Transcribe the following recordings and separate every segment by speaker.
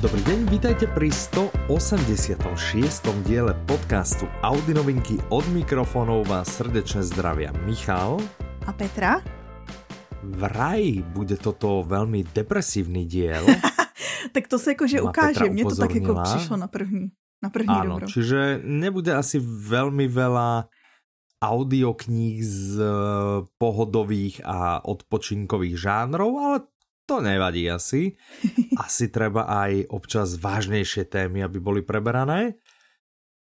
Speaker 1: Dobrý deň, vítajte pri 186. diele podcastu Audi novinky od mikrofónov vás srdečne zdravia Michal
Speaker 2: a Petra.
Speaker 1: Vraj bude toto veľmi depresívny diel.
Speaker 2: tak to se jakože ukáže, mně to tak jako přišlo na první. Na první
Speaker 1: Áno,
Speaker 2: dobro.
Speaker 1: čiže nebude asi veľmi veľa audiokníh z eh, pohodových a odpočinkových žánrov, ale to nevadí asi. Asi treba aj občas vážnejšie témy, aby boli preberané.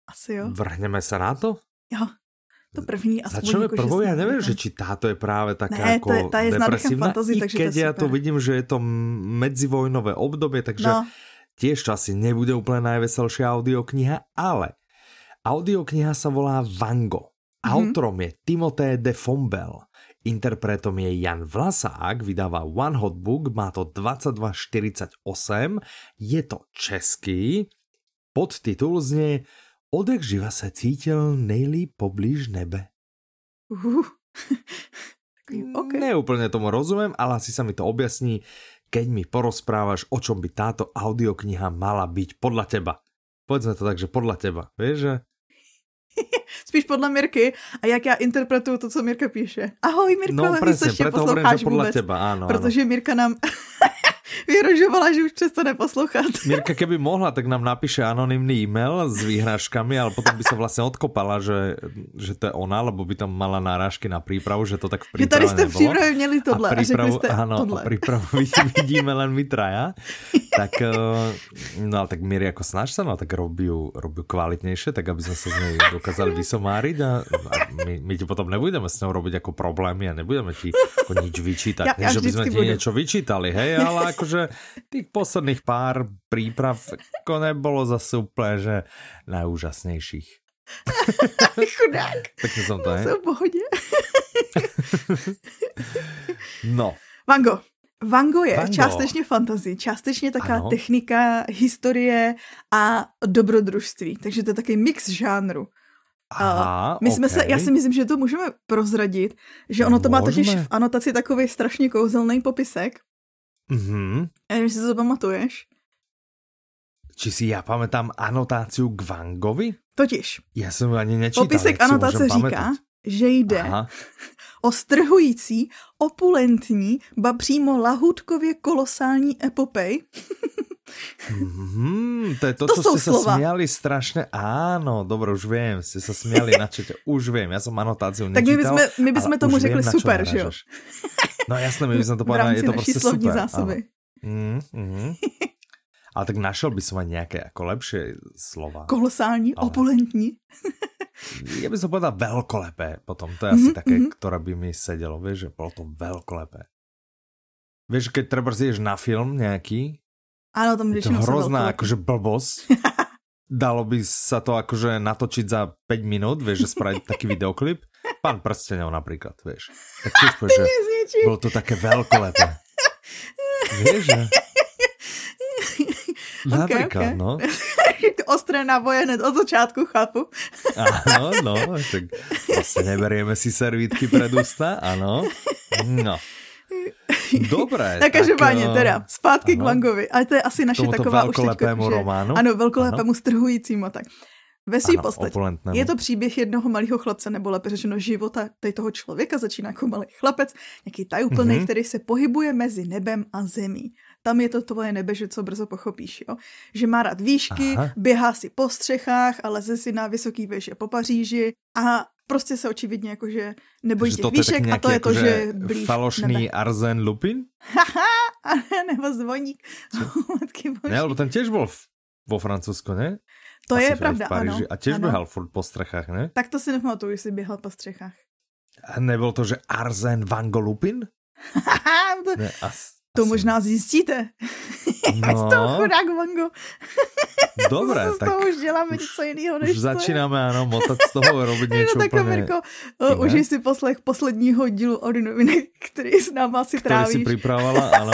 Speaker 2: Asi jo.
Speaker 1: Vrhneme sa na to?
Speaker 2: Jo. To první aspoň
Speaker 1: Začneme
Speaker 2: jako,
Speaker 1: prvou, já nevím, že či táto je právě taká
Speaker 2: Ne,
Speaker 1: jako
Speaker 2: to je- ta je
Speaker 1: depresívna,
Speaker 2: fantasy,
Speaker 1: i
Speaker 2: takže to
Speaker 1: keď já to vidím, že je to medzivojnové obdobie, takže
Speaker 2: No.
Speaker 1: tiež to asi nebude úplně najveselšia audiokniha, ale audiokniha sa volá Vango.
Speaker 2: Mhm.
Speaker 1: Autorom je Timothée de Fombel. Interpretom je Jan Vlasák, vydáva One Hot Book, má to 2248, je to český, podtitul znie Odek živa se cítil nejlíp poblíž nebe.
Speaker 2: Uh. Takový, OK.
Speaker 1: Neúplne tomu rozumiem, ale asi sa mi to objasní, keď mi porozprávaš, o čom by táto audiokniha mala byť podľa teba. Povedzme to tak, že podľa teba. Vieš, že...
Speaker 2: Spíš podle Mirky a jak já interpretuju to, co Mirka píše. Ahoj Mirko,
Speaker 1: No presne,
Speaker 2: ještě
Speaker 1: preto hovorím,
Speaker 2: posloucháš
Speaker 1: že podľa
Speaker 2: vůbec.
Speaker 1: teba, áno. áno.
Speaker 2: Protože Mirka nám vyhrožovala, že už přestane poslouchat.
Speaker 1: Mirka keby mohla, tak nám napíše anonymný e-mail s výhražkami, ale potom by sa vlastne odkopala, že, že to je ona, lebo by tam mala náražky na prípravu, že to tak v
Speaker 2: Že
Speaker 1: príprave
Speaker 2: tady jste v přípravě měli tohle a, a řekli
Speaker 1: prípravu,
Speaker 2: jste
Speaker 1: áno,
Speaker 2: tohle.
Speaker 1: a prípravu vid- vidíme len my traja. Tak, eh, no ale tak Miri ako snaž sa, no tak robí ju, robí ju kvalitnejšie, tak aby sme sa z nej dokázali vysomáriť a, a my, my ti potom nebudeme s ňou robiť ako problémy a nebudeme ti ako nič vyčítať.
Speaker 2: Ja-
Speaker 1: Nie, že by sme ti
Speaker 2: budu.
Speaker 1: niečo vyčítali, hej, ale akože tých posledných pár príprav ako nebolo zase úplne, že najúžasnejších.
Speaker 2: Chudák.
Speaker 1: Pekne som to, hej?
Speaker 2: Jsem v pohodě.
Speaker 1: No,
Speaker 2: Vango. Vango je
Speaker 1: Vango.
Speaker 2: částečně fantasy, částečně taká
Speaker 1: Ano.
Speaker 2: technika, historie a dobrodružství. Takže to je takový mix žánru.
Speaker 1: aha,
Speaker 2: My jsme se,
Speaker 1: okej.
Speaker 2: já si myslím, že to můžeme prozradit, že ono to má totiž v anotaci takový strašně kouzelný popisek.
Speaker 1: Mhm.
Speaker 2: Já nevím, jestli si to pamatuješ.
Speaker 1: Či si ja pamätám anotáciu k Vangovi?
Speaker 2: Totiž,
Speaker 1: som ju ani nečítal.
Speaker 2: popisek anotace říká,
Speaker 1: pamätať.
Speaker 2: Že jde
Speaker 1: Aha.
Speaker 2: o strhující, opulentní, ba přímo lahůdkově kolosální epopej.
Speaker 1: Mhm, to je to,
Speaker 2: To
Speaker 1: čo
Speaker 2: sú
Speaker 1: ste sa
Speaker 2: slova.
Speaker 1: smiali strašne. Áno, dobre, už viem, ste sa smiali na čete. Už viem, ja som anotáciu
Speaker 2: Tak my
Speaker 1: nečítal.
Speaker 2: bychom, my bychom tomu řekli
Speaker 1: viem, čo
Speaker 2: super, že jo?
Speaker 1: No jasné, my by sme to povedali, je to prostě
Speaker 2: slovní
Speaker 1: super.
Speaker 2: zásoby.
Speaker 1: Mm, mm. Ale tak našiel by som aj nejaké ako lepšie slova.
Speaker 2: Kolosální,
Speaker 1: Ale-
Speaker 2: opulentní.
Speaker 1: Ja by som povedal veľkolepé potom. To je asi
Speaker 2: Mhm,
Speaker 1: také,
Speaker 2: mhm.
Speaker 1: ktoré by mi sedelo. Vieš, že bolo to veľkolepé. Vieš, keď treba zješ na film nejaký,
Speaker 2: Ano, tam
Speaker 1: je to hrozná akože blbosť. Dalo by sa to akože natočiť za 5 minút, vieš, že spraviť taký videoklip. Pán prstenov napríklad, vieš. Tak tiež povieš, že bolo to také veľkolepé. Vieš, že? Napríklad,
Speaker 2: ok.
Speaker 1: no.
Speaker 2: Ostré náboje hned od začátku, chápu.
Speaker 1: Áno, no, tak vlastne neberieme si servítky pred ústa, áno. No. Dobre.
Speaker 2: Tak každopádně
Speaker 1: eh,
Speaker 2: teda, zpátky k
Speaker 1: ano.
Speaker 2: Vangovi. Ale to je asi naše taková už teďko, že...
Speaker 1: románu.
Speaker 2: Ano, velkolepému strhujícímu a tak. Ve své
Speaker 1: Ano,
Speaker 2: podstatě je to příběh jednoho malého chlapce, nebo lépe řečeno života tady toho člověka, začíná jako malý chlapec, nějaký tajuplný,
Speaker 1: Mhm.
Speaker 2: mm-hmm. který se pohybuje mezi nebem a zemí. Tam je to tvoje nebe, že co brzo pochopíš, jo? Že má rád výšky,
Speaker 1: Aha.
Speaker 2: Běhá si po střechách a leze si na vysoký věže po Paříži a prostě se očividně jakože nebojí
Speaker 1: že
Speaker 2: těch výšek a to je to, že blíž
Speaker 1: falošný
Speaker 2: nebe.
Speaker 1: Arzen Lupin?
Speaker 2: Haha, nebo zvoník.
Speaker 1: Ne, lebo ten tiež bol v, vo Francúzsku, ne?
Speaker 2: To
Speaker 1: Asi
Speaker 2: je pravda, ano.
Speaker 1: A tiež
Speaker 2: ano.
Speaker 1: behal furt po strechách, ne?
Speaker 2: Tak to si nepamatuju, jestli běhal po střechách.
Speaker 1: A nebol to, že Arzen Vango Lupin?
Speaker 2: Haha, to,
Speaker 1: Ne, as,
Speaker 2: to
Speaker 1: asi.
Speaker 2: možná zjistíte. Jak z toho
Speaker 1: No,
Speaker 2: chudák Vango.
Speaker 1: dobre,
Speaker 2: Zase z
Speaker 1: tak
Speaker 2: toho už děláme něco jiného, než
Speaker 1: už začínáme, áno, motať z toho, robiť
Speaker 2: to je.
Speaker 1: niečo
Speaker 2: No
Speaker 1: úplne,
Speaker 2: Mirko, užij si poslech posledního dílu od novinek, který s náma si
Speaker 1: ktorý si
Speaker 2: trávíš.
Speaker 1: pripravovala, áno.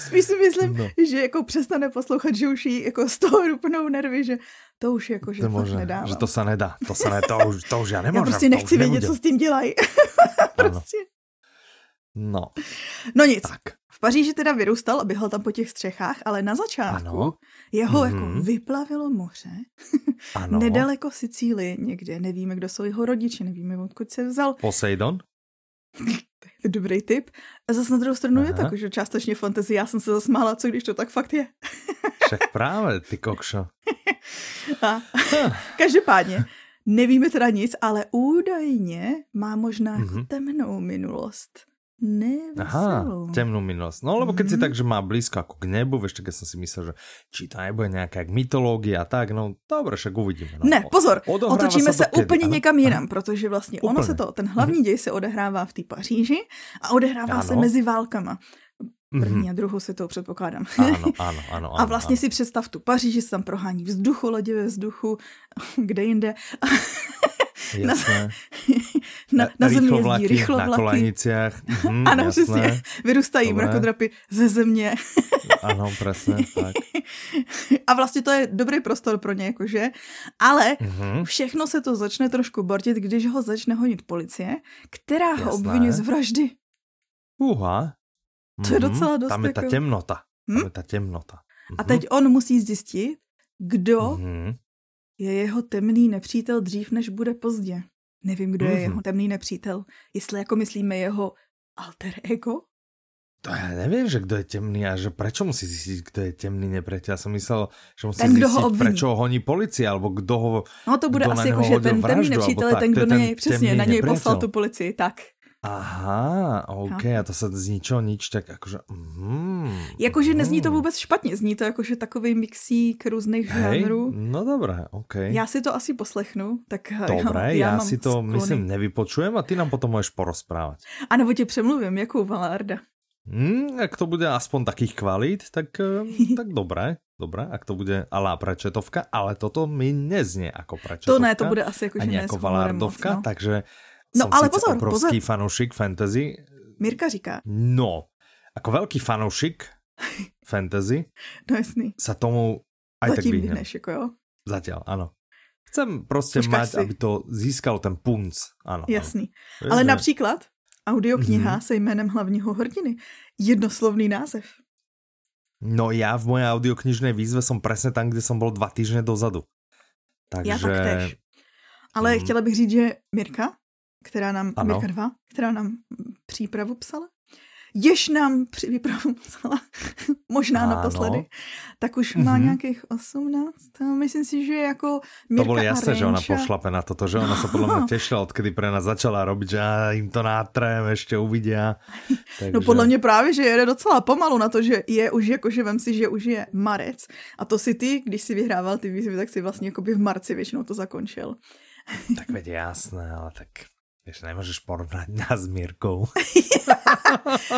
Speaker 2: Spíš si myslím,
Speaker 1: No.
Speaker 2: že jako přestane poslouchat, že už jí jako z toho rupnou nervy, že to už jako, že
Speaker 1: To možné,
Speaker 2: nedává.
Speaker 1: že to sa nedá, to sa ne, to už, to už
Speaker 2: Já
Speaker 1: nemôžem.
Speaker 2: prostě
Speaker 1: to
Speaker 2: nechci
Speaker 1: už
Speaker 2: vědět, co s tím dělají. Prostě.
Speaker 1: No.
Speaker 2: No nic.
Speaker 1: Tak.
Speaker 2: V Paříži teda vyrůstal a běhal tam po těch střechách, ale na začátku
Speaker 1: Ano.
Speaker 2: jeho
Speaker 1: Mhm.
Speaker 2: jako vyplavilo moře.
Speaker 1: Ano.
Speaker 2: Nedaleko Sicílie někde. Nevíme, kdo jsou jeho rodiče, nevíme, odkud se vzal.
Speaker 1: Poseidon?
Speaker 2: Dobrý tip. A zase na druhou stranu je to
Speaker 1: Aha.
Speaker 2: jako, že částečně fantasy. Já jsem se zasmála, co když to tak fakt je.
Speaker 1: Však právě, ty kokšo.
Speaker 2: A každopádně, nevíme teda nic, ale údajně má možná
Speaker 1: Mhm.
Speaker 2: temnou minulost.
Speaker 1: Aha,
Speaker 2: Neveselou.
Speaker 1: temnú minulosť. No lebo keď si
Speaker 2: Mhm.
Speaker 1: tak, že má blízko ako k nebu, vieš, tak ja som si myslel, že či to nebude nejaká mytológia a tak, no dobre, však uvidíme. No.
Speaker 2: Ne, pozor,
Speaker 1: Odohráva
Speaker 2: otočíme
Speaker 1: sa
Speaker 2: se
Speaker 1: to kedy?
Speaker 2: úplně
Speaker 1: Ano?
Speaker 2: někam
Speaker 1: Ano.
Speaker 2: jinam, protože vlastně ono se to, ten hlavní děj se odehrává v té Paříži a odehrává se
Speaker 1: Ano.
Speaker 2: mezi válkama.
Speaker 1: Mhm.
Speaker 2: První a druhou světovou předpokládám.
Speaker 1: Áno, áno, áno.
Speaker 2: A
Speaker 1: áno,
Speaker 2: vlastně
Speaker 1: áno.
Speaker 2: si představ tu Paříž, že se tam prohání vzduchu, lodě ve vzduchu, kde jinde. na-
Speaker 1: Jasné.
Speaker 2: Na, na zemi jezdí
Speaker 1: Rýchlovlaky na
Speaker 2: rychlovlaky.
Speaker 1: kolaniciach. Mhm,
Speaker 2: Ano,
Speaker 1: jasné.
Speaker 2: přesně. Vyrůstají
Speaker 1: Dobré.
Speaker 2: mrakodrapy ze země.
Speaker 1: Áno, presne, tak.
Speaker 2: A vlastně to je dobrý prostor pro ně, jakože. Ale
Speaker 1: Mhm.
Speaker 2: všechno se to začne trošku bortit, když ho začne honit policie, která ho
Speaker 1: Jasné.
Speaker 2: obvinuje z vraždy.
Speaker 1: Uha.
Speaker 2: To je
Speaker 1: Mhm,
Speaker 2: docela dost
Speaker 1: Tam je ta
Speaker 2: jako-
Speaker 1: temnota. Tam
Speaker 2: Hm?
Speaker 1: je ta temnota.
Speaker 2: A teď on musí zjistit, kdo
Speaker 1: Mhm.
Speaker 2: Je jeho temný nepřítel dřív, než bude pozdě. Nevím, kdo je
Speaker 1: Mhm.
Speaker 2: jeho temný nepřítel. Jestli jako myslíme jeho alter ego?
Speaker 1: To ja neviem, že kto je temný a že prečo musí zistiť, kto je temný nepriateľ. Ja som myslel, že musí
Speaker 2: Ten, kdo ho obviní.
Speaker 1: prečo ho honí policia, alebo kto ho...
Speaker 2: No to bude
Speaker 1: Kdo
Speaker 2: asi jako, že ten temný nepřítel je ten, kdo na něj, přesně, na něj poslal tu policii, tak.
Speaker 1: Aha, OK, a to sa z ničoho nič, tak akože... Mm,
Speaker 2: Jakože nezní to vůbec špatně, zní to jakože takový mixík různých
Speaker 1: Hej,
Speaker 2: žánrů.
Speaker 1: no dobré, OK.
Speaker 2: Já si to asi poslechnu, tak
Speaker 1: Dobré, ja,
Speaker 2: mám
Speaker 1: si to,
Speaker 2: sklony.
Speaker 1: myslím, nevypočujem a ty nám potom môžeš porozprávať.
Speaker 2: A nebo tě přemluvím, jako Valarda.
Speaker 1: Hmm, ak to bude aspoň takých kvalít, tak, eh, tak dobré, dobré, ak to bude alá prečetovka, ale toto mi neznie ako prečetovka.
Speaker 2: To ne, to bude asi jako, že ne
Speaker 1: ako
Speaker 2: s humorem
Speaker 1: Valardovka,
Speaker 2: moc, no.
Speaker 1: takže
Speaker 2: No,
Speaker 1: som
Speaker 2: ale pozor,
Speaker 1: obrovský
Speaker 2: pozor.
Speaker 1: fanúšik fantasy,
Speaker 2: Mirka říká,
Speaker 1: no, ako veľký fanúšik fantasy
Speaker 2: no jasný,
Speaker 1: sa tomu aj tak
Speaker 2: zatím
Speaker 1: vyhnem.
Speaker 2: vyhneš, jako jo.
Speaker 1: Zatiaľ, áno. Chcem proste
Speaker 2: Počkáš
Speaker 1: mať,
Speaker 2: si.
Speaker 1: aby to získal ten punc. Áno.
Speaker 2: Jasný.
Speaker 1: áno.
Speaker 2: Ale například audiokniha
Speaker 1: Mhm.
Speaker 2: se jménem hlavního hrdiny. Jednoslovný název.
Speaker 1: No ja v mojej audioknižnej výzve som presne tam, kde som bol dva týždne dozadu. Takže...
Speaker 2: Já taktéž. Ale
Speaker 1: Mhm.
Speaker 2: chtěla bych říct, že Mirka, která nám,
Speaker 1: Ano.
Speaker 2: Mirka 2, která nám přípravu psala, jež nám přípravu psala, možná
Speaker 1: Áno.
Speaker 2: naposledy, tak už má
Speaker 1: Mhm.
Speaker 2: nějakých 18. A myslím si, že jako
Speaker 1: To
Speaker 2: Mirka
Speaker 1: bolo
Speaker 2: a
Speaker 1: jasné, že ona pošlape na toto, že ona sa podľa mňa tešila, odkedy pre nás začala robiť, že á, im to nátrem, ešte uvidia. Takže...
Speaker 2: No podle mě právě, že jede docela pomalu na to, že je už jako, že vem si, že už je marec. A to si ty, když si vyhrával ty výzvy, tak si vlastně jako by v marci většinou to zakončil.
Speaker 1: Tak veď jasné, ale tak vieš, nemôžeš porovnať nás s Mírkou.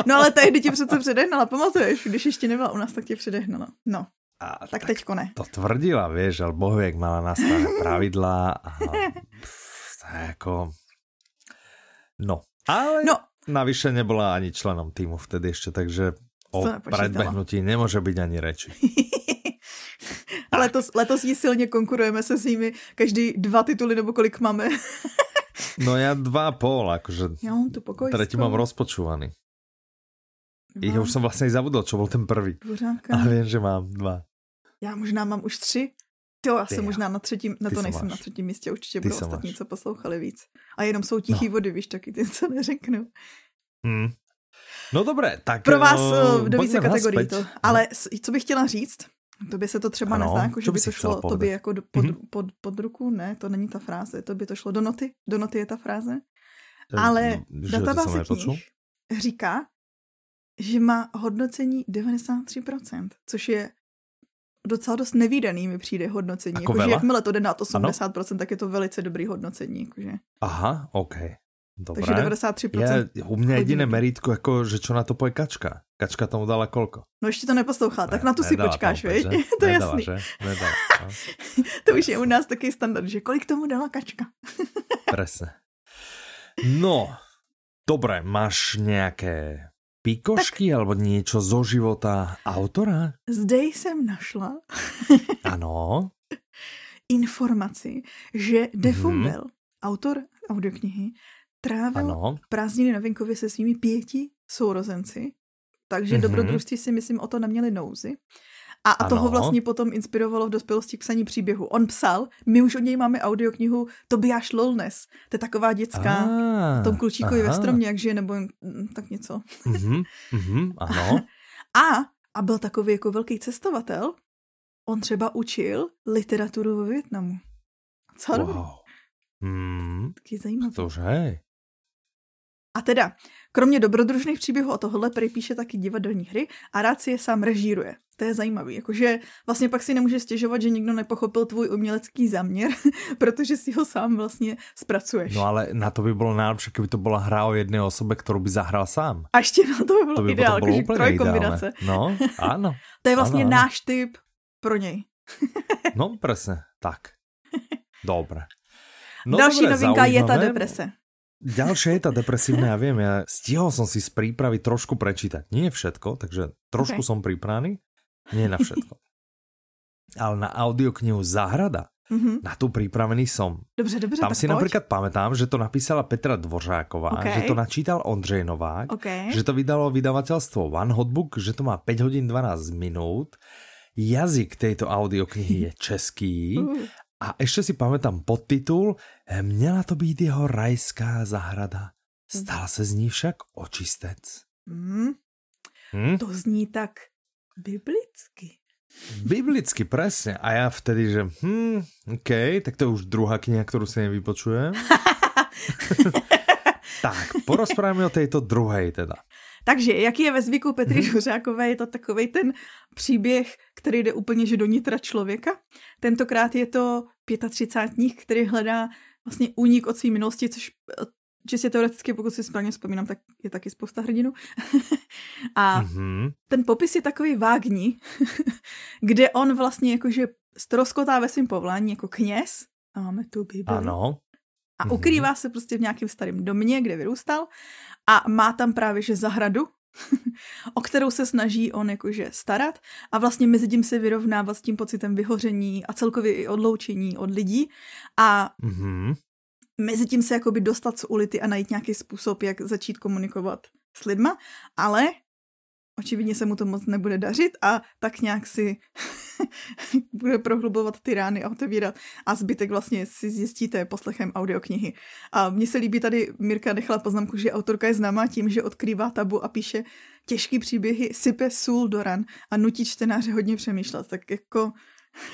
Speaker 2: No ale tehdy ti přece předehnala, pamatuješ? Když ještě nebyla u nás, tak tě předehnala. No,
Speaker 1: A
Speaker 2: tak teďko ne.
Speaker 1: to tvrdila, vieš, ale bohu, jak mala nastavené pravidlá a pff, to je ako... No, ale no. Navyše nebola ani členom týmu vtedy ešte, takže o predbehnutí nemôže byť ani reči.
Speaker 2: letos, letos jí silně konkurujeme se svými každý dva tituly, nebo kolik máme.
Speaker 1: No ja dva a pol, akože
Speaker 2: Já mám tu pokoj.
Speaker 1: tretí mám rozpočúvaný. Ja už som vlastne aj zabudol, čo bol ten prvý.
Speaker 2: Dvořáka.
Speaker 1: Ale viem, že mám dva.
Speaker 2: Já možná mám už tři. Jo, já jsem možná na třetím, na
Speaker 1: Ty
Speaker 2: to
Speaker 1: se
Speaker 2: nejsem
Speaker 1: máš.
Speaker 2: na třetím místě, určitě budou ostatní,
Speaker 1: máš.
Speaker 2: co poslouchali víc. A jenom jsou tichý
Speaker 1: No.
Speaker 2: vody, víš, taky ty, co neřeknu.
Speaker 1: Hmm. No dobré, tak...
Speaker 2: Pro vás uh, do více kategorií to. Ale s- co bych chtěla říct, to by se to třeba
Speaker 1: Ano,
Speaker 2: nezdá, jako, že
Speaker 1: by
Speaker 2: by to šlo
Speaker 1: povedať?
Speaker 2: tobě jako do, pod,
Speaker 1: Mhm.
Speaker 2: pod, pod ruku, ne, to není ta fráze, to by to šlo do noty, do noty je ta fráze.
Speaker 1: Eh,
Speaker 2: Ale
Speaker 1: že to som
Speaker 2: databáze knih říká, že má hodnocení 93%, což je docela dost nevýdaný mi přijde hodnocení.
Speaker 1: Ako
Speaker 2: Jakože jakmile to jde nad 80%, tak je to velice dobrý hodnocení. Jakože.
Speaker 1: Aha, OK. Dobré.
Speaker 2: Takže 93%.
Speaker 1: Ja, u
Speaker 2: hodí
Speaker 1: jediné merítko, ako, že čo na to poje kačka. Kačka tomu dala koľko?
Speaker 2: No ještě to neposlouchá, tak na tu si počkáš,
Speaker 1: to
Speaker 2: viď?
Speaker 1: že?
Speaker 2: to je
Speaker 1: Nedala,
Speaker 2: jasný.
Speaker 1: Že? Nedala, no.
Speaker 2: To už je u nás takový standard, že kolik tomu dala kačka.
Speaker 1: Presne. No, dobre, máš nejaké pikošky tak... alebo niečo zo života autora?
Speaker 2: Zde jsem našla
Speaker 1: Ano.
Speaker 2: informaci, že
Speaker 1: Mhm.
Speaker 2: Defumbel, autor audioknihy, trávil
Speaker 1: Ano.
Speaker 2: prázdniny na venkově se svými pěti sourozenci, takže
Speaker 1: Mhm.
Speaker 2: dobrodružství si myslím o to neměli nouzy. A, a toho vlastně potom inspirovalo v dospělosti k psaní příběhu. On psal, my už od něj máme audioknihu Tobiáš Lolnes. To je taková dětská,
Speaker 1: Ah,
Speaker 2: tom klučíkovi ve stromě, jak žije, nebo mm, tak něco.
Speaker 1: Mhm, mhm, ano.
Speaker 2: A, a byl takový jako velký cestovatel. On třeba učil literaturu ve Větnamu. Co? Wow.
Speaker 1: Hmm,
Speaker 2: Taky zajímavé.
Speaker 1: tož hej.
Speaker 2: A teda, kromě dobrodružných příběhů o tohle prý píše taky divadelní hry a rád si je sám režíruje. To je zajímavý, jakože vlastně pak si nemůže stěžovat, že nikdo nepochopil tvůj umělecký záměr, protože si ho sám vlastně zpracuješ.
Speaker 1: No ale na to by bylo najlepšie, keby to bola hra o jednej osobe, ktorú by zahral sám.
Speaker 2: A ještě na to by bylo
Speaker 1: To by
Speaker 2: ideál,
Speaker 1: bolo
Speaker 2: jakože
Speaker 1: úplne
Speaker 2: trojkombinace.
Speaker 1: No, áno.
Speaker 2: To je vlastně
Speaker 1: Ano, ano.
Speaker 2: náš typ pro něj.
Speaker 1: No, presne, tak. Dobre.
Speaker 2: No, Další
Speaker 1: dobre,
Speaker 2: novinka je ta
Speaker 1: zaujímavé.
Speaker 2: deprese.
Speaker 1: Ďalšia je tá depresívna, ja viem, ja stihol som si z prípravy trošku prečítať. Nie všetko, takže trošku
Speaker 2: Ok.
Speaker 1: som pripravený. Nie na všetko. Ale na audioknihu Zahrada,
Speaker 2: Mhm.
Speaker 1: na tu pripravený som.
Speaker 2: Dobře, dobře,
Speaker 1: Tam si
Speaker 2: pojď.
Speaker 1: napríklad pamätám, že to napísala Petra Dvořáková,
Speaker 2: Ok.
Speaker 1: že to načítal Ondřej Novák,
Speaker 2: OK.
Speaker 1: že to vydalo vydavateľstvo One Hotbook, že to má 5 hodín 12 minút. Jazyk tejto audioknihy je český
Speaker 2: Uh,
Speaker 1: a ešte si pamätám podtitul Měla to být jeho rajská zahrada. Stal se z ní však očistec.
Speaker 2: mm,
Speaker 1: Hm?
Speaker 2: to zní tak biblicky.
Speaker 1: Biblicky, presne. A ja vtedy, že hm, OK, tak to je už druhá kniha, ktorú si nevypočujem. tak, porozprávame o tejto druhej teda.
Speaker 2: Takže, jaký je ve zvyku Petry mm-hmm. Žuřákové, je to takový ten příběh, který jde úplně že do nitra člověka. Tentokrát je to 35 který hledá vlastně únik od své minulosti, což eh, čistě teoreticky, pokud si správně vzpomínám, tak je taky spousta hrdinů. A
Speaker 1: Mhm.
Speaker 2: ten popis je takový vágní, kde on vlastně jakože stroskotá ve svém povolání jako kněz, a máme tu Bibli,
Speaker 1: Ano.
Speaker 2: a
Speaker 1: Mhm.
Speaker 2: ukrývá se prostě v nějakém starém domě, kde vyrůstal a má tam právě že zahradu, o kterou se snaží on jakože starat a vlastně mezi tím se vyrovnávat s tím pocitem vyhoření a celkově i odloučení od lidí a
Speaker 1: Mhm.
Speaker 2: mezi tím se jakoby dostat z ulity a najít nějaký způsob, jak začít komunikovat s lidma, ale očividně se mu to moc nebude dařit a tak nějak si bude prohlubovat ty rány a otevírat a zbytek vlastně si zjistíte poslechem audioknihy. A mně se líbí tady, Mirka nechala poznámku, že autorka je známá tím, že odkrývá tabu a píše těžký příběhy, sype sůl do ran a nutí čtenáře hodně přemýšlet. Tak jako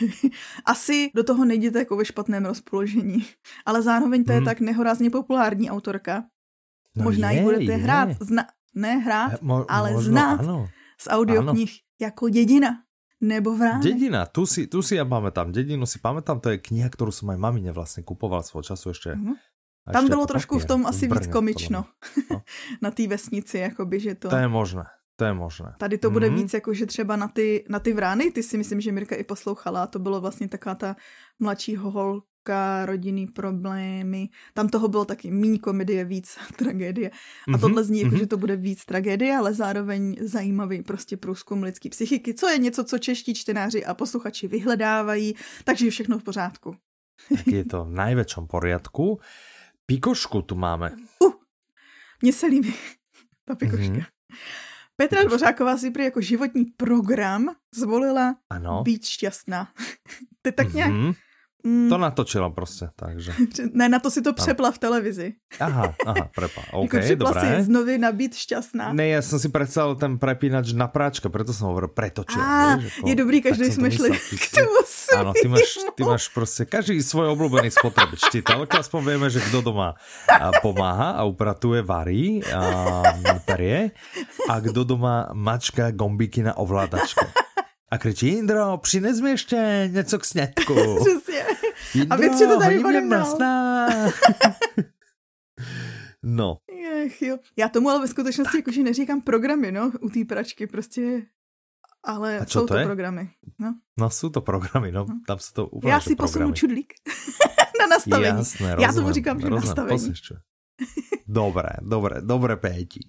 Speaker 2: asi do toho nejděte jako ve špatném rozpoložení. Ale zároveň to je
Speaker 1: Hmm.
Speaker 2: tak nehorázně populární autorka.
Speaker 1: No
Speaker 2: Možná
Speaker 1: je,
Speaker 2: ji budete
Speaker 1: je.
Speaker 2: hrát, zna, ne hrát,
Speaker 1: Mo,
Speaker 2: ale
Speaker 1: možno
Speaker 2: znát.
Speaker 1: Áno.
Speaker 2: z audioknih jako dědina. Nebo vránek.
Speaker 1: Dedina, tu si, tu si ja pamätám. Dedinu si pamätám, to je kniha, ktorú som aj mamine vlastne kupoval svoj času ešte.
Speaker 2: Mhm.
Speaker 1: a
Speaker 2: Tam bylo trošku v tom asi víc komično.
Speaker 1: No.
Speaker 2: na té vesnici, jakoby, že to...
Speaker 1: To je možné, to je možné.
Speaker 2: Tady to bude
Speaker 1: Mhm.
Speaker 2: víc jako, že třeba na ty, na ty vrány, ty si myslím, že Mirka i poslouchala, to bylo vlastně taková ta mladší holka, rodinný problémy. Tam toho bylo taky míň komedie, víc tragédie. A
Speaker 1: Mhm,
Speaker 2: tohle zní jako,
Speaker 1: mhm.
Speaker 2: že to bude víc tragédie, ale zároveň zajímavý prostě průzkum lidské psychiky, co je něco, co čeští čtenáři a posluchači vyhledávají, takže je všechno v pořádku.
Speaker 1: Tak je to v najväčšom poriadku. Pikošku tu máme.
Speaker 2: Uh, mně se líbí ta pikoška.
Speaker 1: Mhm.
Speaker 2: Petra Dvořáková si prý jako životní program zvolila
Speaker 1: Ano.
Speaker 2: být šťastná. to je tak nějak...
Speaker 1: Mhm.
Speaker 2: Mm,
Speaker 1: To natočila prostě, takže.
Speaker 2: ne, na to si to přepla v televizi.
Speaker 1: Aha, aha, prepa. OK,
Speaker 2: jako
Speaker 1: dobré.
Speaker 2: si znovu na být šťastná.
Speaker 1: Ne, ja som si predstavil ten prepínač na práčka, preto som hovoril pretočil.
Speaker 2: A,
Speaker 1: vieš, ako-
Speaker 2: je dobrý, každý jsme šli k tomu
Speaker 1: Áno, ty máš, ty máš proste každý svoj obľúbený spotrebič. Ty telka aspoň vieme, že kto doma a, pomáha a upratuje, varí a perie a kdo doma mačka gombíky na ovládačke. A kričí, Indro, přines mi ještě něco k snědku.
Speaker 2: Přesně.
Speaker 1: Indro,
Speaker 2: A Větši to tady
Speaker 1: masná. No,
Speaker 2: Ech, jo. Já tomu ale ve skutečnosti jakože neříkám programy, no, u té pračky, prostě, ale jsou
Speaker 1: to
Speaker 2: to
Speaker 1: je?
Speaker 2: programy. No.
Speaker 1: no jsou to programy, no, tam se to úplně
Speaker 2: Já si posunu čudlík na nastavení.
Speaker 1: Jasné,
Speaker 2: Já tomu říkám, že
Speaker 1: rozumiem,
Speaker 2: nastavení.
Speaker 1: poslušťujem. Dobré, dobré, dobré Péti.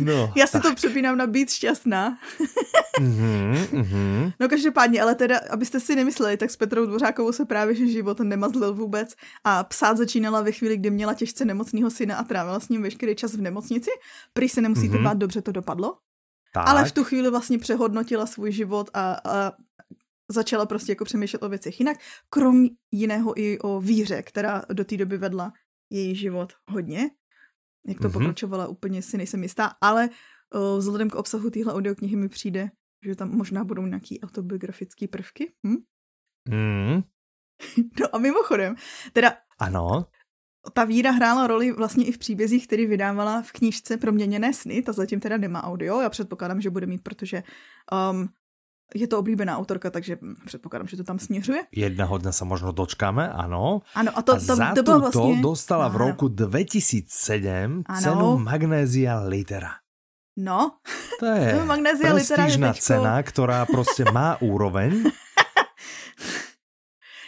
Speaker 2: No, Já si tak. to přepínám na být šťastná. mm-hmm, mm-hmm. No každopádně, ale teda, abyste si nemysleli, tak s Petrou Dvořákovou se právě že život nemazlil vůbec a psát začínala ve chvíli, kdy měla těžce nemocného syna a trávila s ním veškerý čas v nemocnici. Prý se nemusíte mm-hmm. bát, dobře to dopadlo. Tak. Ale v tu chvíli vlastně přehodnotila svůj život a, a začala prostě jako přemýšlet o věcech jinak, krom jiného i o víře, která do té doby vedla její život hodně. Jak to mm-hmm. pokračovala, úplně si nejsem jistá, ale uh, vzhledem k obsahu téhle audioknihy mi přijde, že tam možná budou nějaký autobiografické prvky. Hm? Mm. no a mimochodem, teda...
Speaker 1: Ano.
Speaker 2: Ta víra hrála roli vlastně i v příbězích, který vydávala v knížce Proměněné sny, ta zatím teda nemá audio, já předpokládám, že bude mít, protože um, je to oblíbená autorka, takže předpokládám, že to tam směřuje.
Speaker 1: Jednoho dne se možno dočkáme, ano.
Speaker 2: Ano, a to, a
Speaker 1: to, za to, to vlastně... dostala v roku 2007 ano. cenu Magnézia Litera.
Speaker 2: No,
Speaker 1: to je Magnézia prestížná teďko... cena, která prostě má úroveň.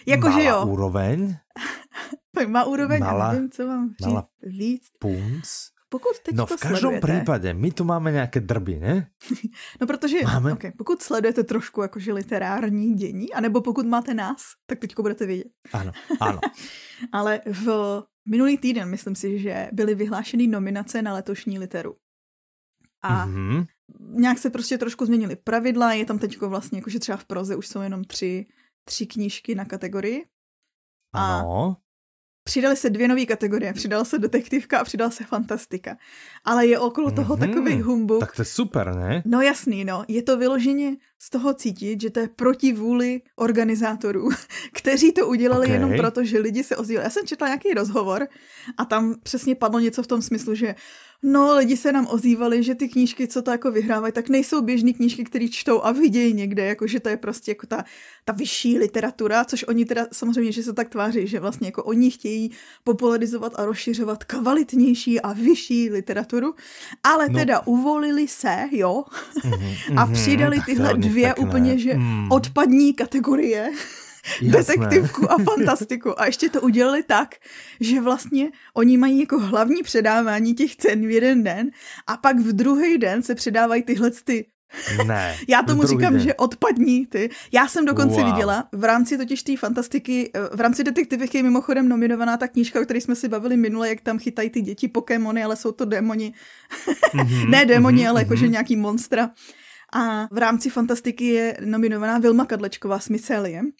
Speaker 2: Jakože jo.
Speaker 1: úroveň.
Speaker 2: má úroveň, mala, nevím, co mám říct víc.
Speaker 1: Punc.
Speaker 2: Pokud teď
Speaker 1: no v každém případě, my tu máme nějaké drby, ne?
Speaker 2: no protože, máme? Okay, pokud sledujete trošku jakože literární dění, anebo pokud máte nás, tak teď budete vědět.
Speaker 1: Ano, ano.
Speaker 2: Ale v minulý týden, myslím si, že byly vyhlášeny nominace na letošní literu. A mm-hmm. nějak se prostě trošku změnily pravidla, je tam teď vlastně, jakože třeba v proze už jsou jenom tři, tři knížky na kategorii.
Speaker 1: Ano.
Speaker 2: Přidali se dvě nové kategorie. Přidala se detektivka a přidala se fantastika. Ale je okolo toho mm-hmm. takový humbuk.
Speaker 1: Tak to je super, ne?
Speaker 2: No jasný, no. Je to vyloženě z toho cítit, že to je proti vůli organizátorů, kteří to udělali okay. jenom proto, že lidi se ozývali. Já jsem četla nějaký rozhovor a tam přesně padlo něco v tom smyslu, že No, lidi se nám ozývali, že ty knížky, co to jako vyhrávají, tak nejsou běžné knížky, které čtou a vidějí někde, jako že to je prostě jako ta, ta vyšší literatura, což oni teda samozřejmě, že se tak tváří, že vlastně jako oni chtějí popularizovat a rozšiřovat kvalitnější a vyšší literaturu, ale no. teda uvolili se, jo, mm-hmm, a přidali tyhle dvě úplně, že mm. odpadní kategorie detektivku a fantastiku. A ještě to udělali tak, že vlastně oni mají jako hlavní předávání těch cen v jeden den a pak v druhý den se předávají tyhle ty
Speaker 1: ne.
Speaker 2: Já tomu říkám, den. že odpadní ty. Já jsem dokonce wow. viděla v rámci totiž té fantastiky, v rámci detektiviky je mimochodem nominovaná ta knížka, o které jsme si bavili minule, jak tam chytají ty děti Pokémony, ale jsou to démoni. Mm-hmm, ne démoni, mm-hmm, ale jakože mm-hmm. nějaký monstra. A v rámci fantastiky je nominovaná Vilma Kadlečková s Myceliem.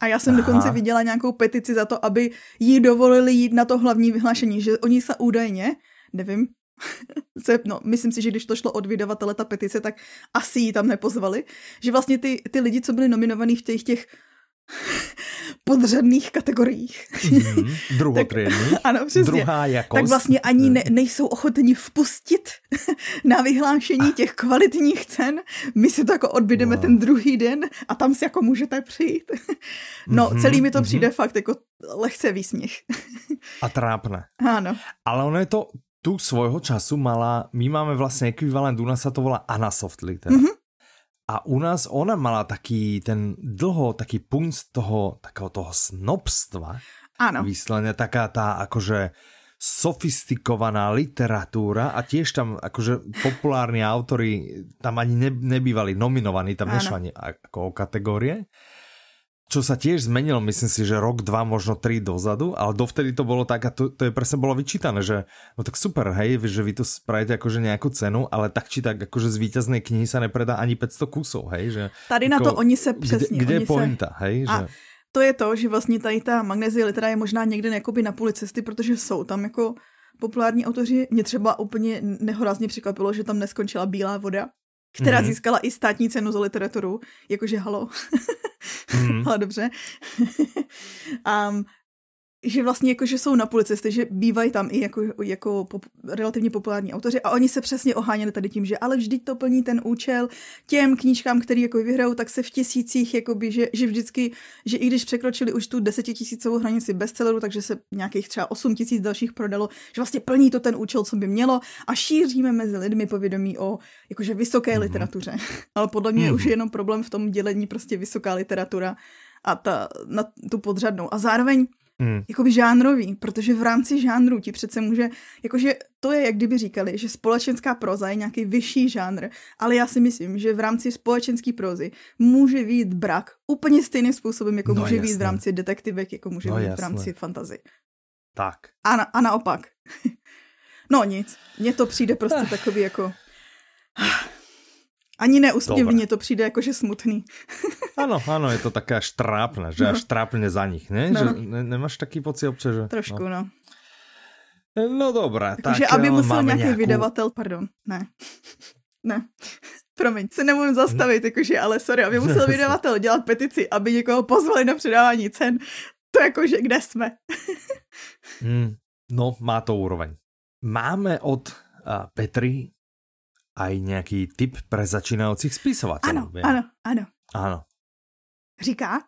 Speaker 2: A já jsem Aha. dokonce viděla nějakou petici za to, aby jí dovolili jít na to hlavní vyhlášení, že oni se údajně, nevím, se, no, myslím si, že když to šlo od vydavatele ta petice, tak asi ji tam nepozvali, že vlastně ty, ty lidi, co byli nominovaní v těch, těch podřadných kategoriích.
Speaker 1: Mm, druhotriedných.
Speaker 2: ano, přesně.
Speaker 1: Druhá jakost.
Speaker 2: Tak vlastně ani ne, nejsou ochotni vpustit na vyhlášení těch kvalitních cen. My si to jako odbydeme wow. ten druhý den a tam si jako můžete přijít. No, mm-hmm, celý mi to mm-hmm. přijde fakt jako lehce výsměch.
Speaker 1: a trápne.
Speaker 2: Ano.
Speaker 1: Ale ono je to, tu svojho času mala, my máme vlastně ekvivalent, u nás sa to volá Anasoft Liter. Mm-hmm. A u nás ona mala taký ten dlho, taký punc toho, takého toho snobstva.
Speaker 2: Áno.
Speaker 1: Výsledne taká tá akože sofistikovaná literatúra a tiež tam akože populárni autory tam ani ne, nebývali nominovaní, tam nešlo ani ako o kategórie čo sa tiež zmenilo, myslím si, že rok, dva, možno tri dozadu, ale dovtedy to bolo tak a to, to je presne bolo vyčítané, že no tak super, hej, že vy tu spravíte akože nejakú cenu, ale tak či tak akože z víťaznej knihy sa nepredá ani 500 kusov, hej, že...
Speaker 2: Tady na to oni se přesně...
Speaker 1: Kde, kde
Speaker 2: je
Speaker 1: pointa, se... hej, že... A
Speaker 2: to je to, že vlastně tady ta magnézie litera je možná někde jakoby na půli cesty, protože jsou tam jako populární autoři. Mě třeba úplně nehorazně překvapilo, že tam neskončila Bílá voda, která mm-hmm. získala i státní cenu za literaturu. Jakože halo. mm-hmm. ale dobře. um, že vlastně jako, že jsou na půli cesty, že bývají tam i jako, jako pop, relativně populární autoři a oni se přesně oháněli tady tím, že ale vždyť to plní ten účel těm knížkám, který jako vyhrajou, tak se v tisících, jakoby, že, že vždycky, že i když překročili už tu desetitisícovou hranici bestselleru, takže se nějakých třeba 8 tisíc dalších prodalo, že vlastně plní to ten účel, co by mělo a šíříme mezi lidmi povědomí o jakože vysoké mm-hmm. literatuře. ale podle mě mm-hmm. už je jenom problém v tom dělení prostě vysoká literatura a ta, na tu podřadnou. A zároveň mm. jakoby žánrový, protože v rámci žánru ti přece může, jakože to je, jak kdyby říkali, že společenská proza je nějaký vyšší žánr, ale já si myslím, že v rámci společenské prozy může být brak úplně stejným způsobem, jako no, může být v rámci detektivek, jako může no, být v rámci fantazy.
Speaker 1: Tak.
Speaker 2: A, na, a naopak. no nic, mně to přijde prostě takový jako... Ani neúsměvně to přijde jakože smutný.
Speaker 1: ano, ano, je to také až trápné, že no. až trápně za nich, ne? No. Že ne, nemáš taký pocit občas, že...
Speaker 2: Trošku, no. no.
Speaker 1: No dobré,
Speaker 2: Takže tak aby musel nějaký nějakou... vydavatel, pardon, ne, ne, promiň, se nemůžu zastavit, jakože, ale sorry, aby musel vydavatel dělat petici, aby někoho pozvali na předávání cen, to jakože kde jsme.
Speaker 1: hmm, no, má to úroveň. Máme od uh, Petry aj nějaký tip pre začínajících spisovatelů.
Speaker 2: Ano, ano, ano.
Speaker 1: Ano.
Speaker 2: Říká,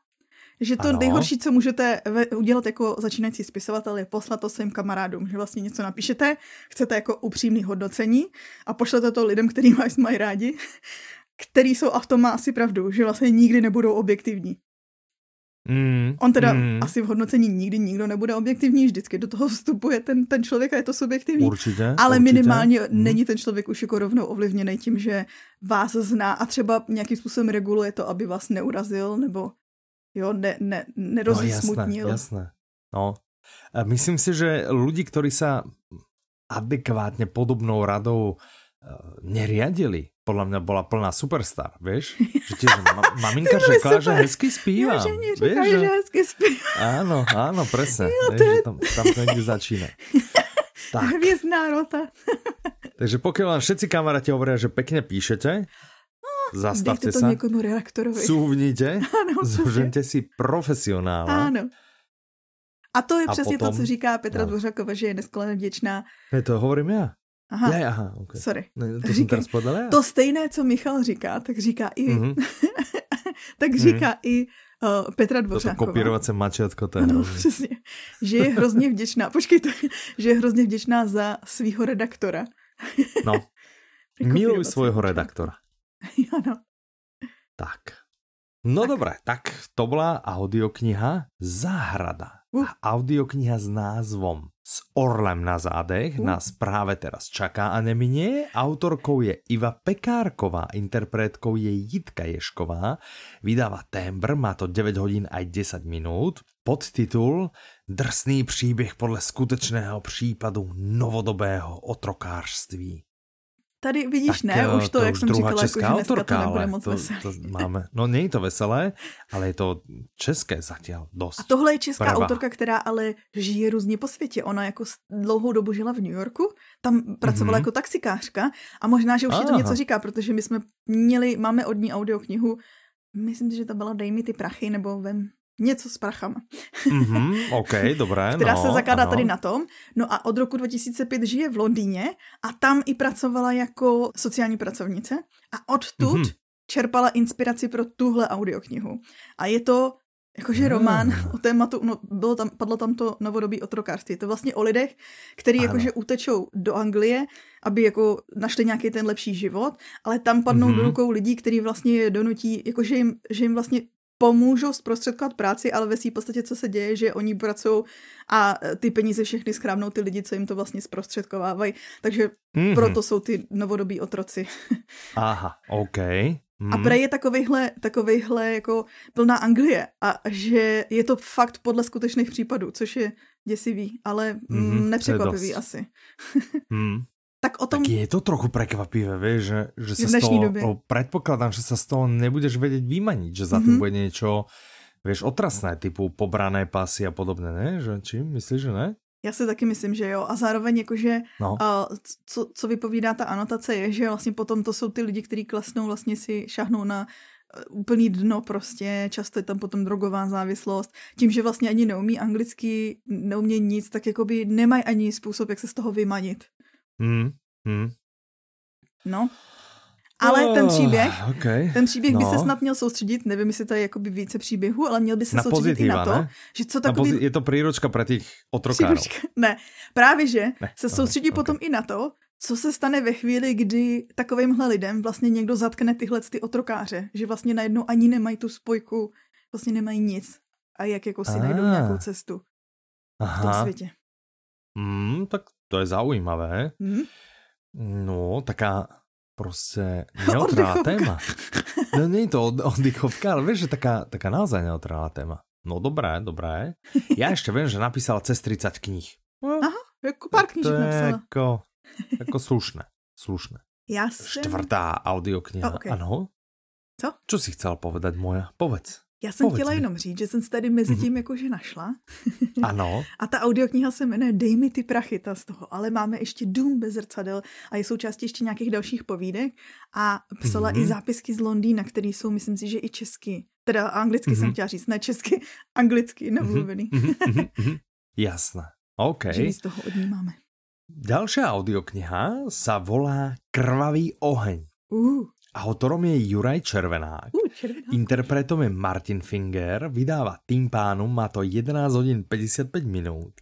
Speaker 2: že to ano. nejhorší, co můžete udělat jako začínající spisovatel, je poslat to svým kamarádům, že vlastně něco napíšete, chcete jako upřímný hodnocení a pošlete to lidem, který vás mají rádi, který jsou a v tom má asi pravdu, že vlastně nikdy nebudou objektivní.
Speaker 1: Mm,
Speaker 2: On teda mm. asi v hodnocení nikdy nikdo nebude objektivní, vždycky do toho vstupuje ten, ten člověk a je to subjektivní.
Speaker 1: Určitě,
Speaker 2: ale
Speaker 1: určitě.
Speaker 2: minimálně mm. není ten člověk už jako rovnou ovlivněný tím, že vás zná a třeba nějakým způsobem reguluje to, aby vás neurazil nebo jo, ne, ne, nerozsmutnil.
Speaker 1: No jasné, jasné. No. Myslím si, že lidi, kteří se adekvátně podobnou radou eh, neriadili, podľa mňa bola plná superstar, vieš? Že tiež ma, maminka řekla, že hezky zpívá.
Speaker 2: Ja, že vieš, že... že hezky zpívá.
Speaker 1: Áno, áno, presne. Jo, vieš, je... že tam, tam to niekde začína.
Speaker 2: Tak. Rota.
Speaker 1: Takže pokiaľ vám všetci kamaráti hovoria, že pekne píšete, no, zastavte
Speaker 2: to
Speaker 1: sa.
Speaker 2: redaktorovi.
Speaker 1: Cúvnite, zožente si profesionála.
Speaker 2: Áno. A to je a přesně potom... to, co říká Petra no. Dvořáková, že je neskladně vděčná.
Speaker 1: Ne, to hovorím já.
Speaker 2: Aha,
Speaker 1: já, aha okay.
Speaker 2: sorry.
Speaker 1: Ne, to říká, jsem já.
Speaker 2: To stejné, co Michal říká, tak říká i, mm-hmm. tak říká mm-hmm. i uh, Petra Dvořáková.
Speaker 1: To kopírovací mačetko, to je
Speaker 2: no, přesně. Že je hrozně vděčná, počkej, to, že je hrozně vděčná za svého redaktora.
Speaker 1: no, miluj svojho redaktora.
Speaker 2: ano.
Speaker 1: Tak. No tak. dobré, tak to byla audiokniha Záhrada. Uh. Audiokniha s názvom s orlem na zádech uh. nás právě teraz čaká a neminie. Autorkou je Iva Pekárková, interpretkou je Jitka Ješková. Vydává Tembr, má to 9 hodin a 10 minut. Podtitul Drsný příběh podle skutečného případu novodobého otrokářství.
Speaker 2: Tady vidíš, tak, ne, už to, to jak jsem říkala, jako, že dneska to nebude moc to, veselé.
Speaker 1: To máme. No není to veselé, ale je to české zatím dost.
Speaker 2: A tohle je česká Prvá. autorka, která ale žije různě po světě. Ona jako dlouhou dobu žila v New Yorku, tam pracovala mm-hmm. jako taxikářka a možná, že už Aha. je to něco říká, protože my jsme měli, máme od ní audioknihu, myslím, že to byla Dej mi ty prachy, nebo Vem, něco s prachama.
Speaker 1: Mm-hmm, OK, dobré.
Speaker 2: Která
Speaker 1: no,
Speaker 2: se zakládá ano. tady na tom. No a od roku 2005 žije v Londýně a tam i pracovala jako sociální pracovnice a odtud mm-hmm. čerpala inspiraci pro tuhle audioknihu. A je to jakože román mm. o tématu, no bylo tam, padlo tam to novodobí otrokářství. Je to vlastně o lidech, kteří jakože utečou do Anglie, aby jako našli nějaký ten lepší život, ale tam padnou mm-hmm. do rukou lidí, kteří vlastně je donutí, jakože jim, že jim vlastně pomůžou zprostředkovat práci, ale ve v podstatě, co se děje, že oni pracují a ty peníze všechny schrábnou ty lidi, co jim to vlastně zprostředkovávají. Takže mm-hmm. proto jsou ty novodobí otroci.
Speaker 1: Aha, OK.
Speaker 2: Mm. A prej je takovýhle, takovýhle jako plná Anglie a že je to fakt podle skutečných případů, což je děsivý, ale mm-hmm, nepřekvapivý asi.
Speaker 1: mm. Tak o tom... Tak je to trochu prekvapivé, vieš, že, že sa z toho, době. predpokladám, že sa z toho nebudeš vedieť vymaniť, že za mm -hmm. tým bude niečo, vieš, otrasné, typu pobrané pasy a podobné, ne? Že, či myslíš, že ne?
Speaker 2: Já si taky myslím, že jo. A zároveň jakože, no. uh, co, co vypovídá ta anotace je, že vlastně potom to jsou ty lidi, kteří klesnou, vlastně si šahnou na uh, úplný dno prostě, často je tam potom drogová závislost. Tím, že vlastně ani neumí anglicky, neumí nic, tak jakoby nemají ani způsob, jak se z toho vymanit.
Speaker 1: Hmm. Hmm.
Speaker 2: No. Ale oh, ten příběh,
Speaker 1: okay.
Speaker 2: ten příběh no. by se snad měl soustředit, nevím, jestli to je jakoby více příběhů, ale měl by se na soustředit pozitiva, i na to, ne? že co takový...
Speaker 1: Je to příručka pro těch otrokárů.
Speaker 2: Ne, právě že ne. se soustředí okay. potom i na to, co se stane ve chvíli, kdy takovýmhle lidem vlastně někdo zatkne tyhle ty otrokáře, že vlastně najednou ani nemají tu spojku, vlastně nemají nic a jak jako si ah. najdou nějakou cestu. v tom světě.
Speaker 1: Mm, tak to je zaujímavé.
Speaker 2: Hm?
Speaker 1: No, taká prostě neutrálna téma. No nie je to od, oddychovka, ale vieš, že taká, taká naozaj neutrálna téma. No dobré, dobré. Ja ešte viem, že napísala cez 30 knih. No,
Speaker 2: Aha, jako pár knížek napsala.
Speaker 1: Jako, jako slušné, slušné.
Speaker 2: Já jsem,
Speaker 1: Štvrtá audiokniha,
Speaker 2: ok.
Speaker 1: ano.
Speaker 2: Co?
Speaker 1: Čo si chcel povedať, moja? Povedz.
Speaker 2: Já jsem
Speaker 1: povedz
Speaker 2: chtěla
Speaker 1: mi.
Speaker 2: jenom říct, že jsem se tady mezi tím jakože našla.
Speaker 1: Ano.
Speaker 2: A ta audiokniha se jmenuje Dej mi ty prachy, ta z toho. Ale máme ještě Dům bez zrcadel a je součástí ještě nějakých dalších povídek. A psala
Speaker 1: Mhm.
Speaker 2: i zápisky z Londýna, které jsou, myslím si, že i česky. Teda anglicky jsem
Speaker 1: Mhm.
Speaker 2: chtěla říct, ne česky, anglicky namluvený.
Speaker 1: Mhm, mhm, mhm. Jasné. OK.
Speaker 2: Že víc toho od ní máme.
Speaker 1: Ďalšia audiokniha sa volá Krvavý oheň.
Speaker 2: Uh,
Speaker 1: Autorom je Juraj Červenák.
Speaker 2: uh, červená.
Speaker 1: Interpretom je Martin Finger, vydáva Timpánum, má to 11 hodin 55 minút.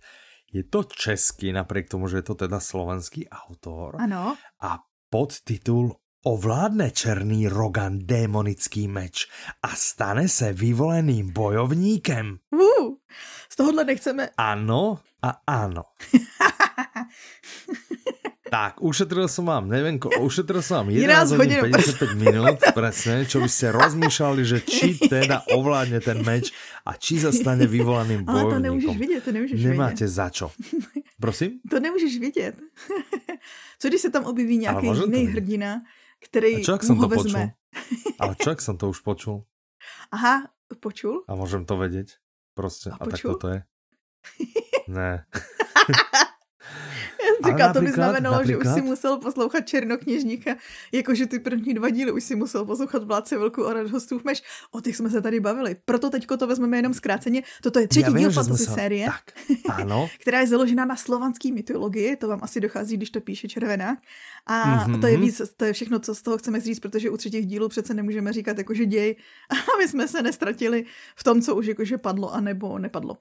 Speaker 1: Je to český, napriek tomu, že je to teda slovenský autor.
Speaker 2: Ano,
Speaker 1: A podtitul Ovládne černý Rogan démonický meč a stane se vyvoleným bojovníkem.
Speaker 2: uh, z tohohle nechceme...
Speaker 1: Ano a ano. Tak, ušetril som vám, neviem, ko, ušetril som vám 11
Speaker 2: 11
Speaker 1: hodín
Speaker 2: hodín,
Speaker 1: 55 minút, presne, čo by ste rozmýšľali, že či teda ovládne ten meč a či sa stane vyvolaným
Speaker 2: Ale to nemůžeš
Speaker 1: bojovníkom.
Speaker 2: vidět, to nemůžeš
Speaker 1: Nemáte
Speaker 2: vidět.
Speaker 1: za čo. Prosím?
Speaker 2: To nemůžeš vidět. Co když se tam objeví nějaký
Speaker 1: můžem
Speaker 2: jiný hrdina,
Speaker 1: A
Speaker 2: který
Speaker 1: čo, ak
Speaker 2: mu ho
Speaker 1: to počul?
Speaker 2: vezme?
Speaker 1: Ale čo, ak som to už počul?
Speaker 2: Aha, počul?
Speaker 1: A môžem to vedieť? Proste.
Speaker 2: A
Speaker 1: A, tak toto je? Ne.
Speaker 2: Říká, to by
Speaker 1: například-
Speaker 2: znamenalo, že už si musel poslouchat Černokněžníka, jakože ty první dva díly už si musel poslouchat Vládce velkou a hostů meč. O těch jsme se tady bavili. Proto teďko to vezmeme jenom zkráceně. Toto je třetí díl fantasy série,
Speaker 1: Tak, áno.
Speaker 2: která je založena na slovanské mytologii, to vám asi dochází, když to píše Červená. A to je
Speaker 1: Mhm.
Speaker 2: víc, to je všechno, co z toho chceme říct, protože u třetích dílů přece nemůžeme říkat jakože děj, aby jsme se nestratili v tom, co už jakože padlo a nebo nepadlo.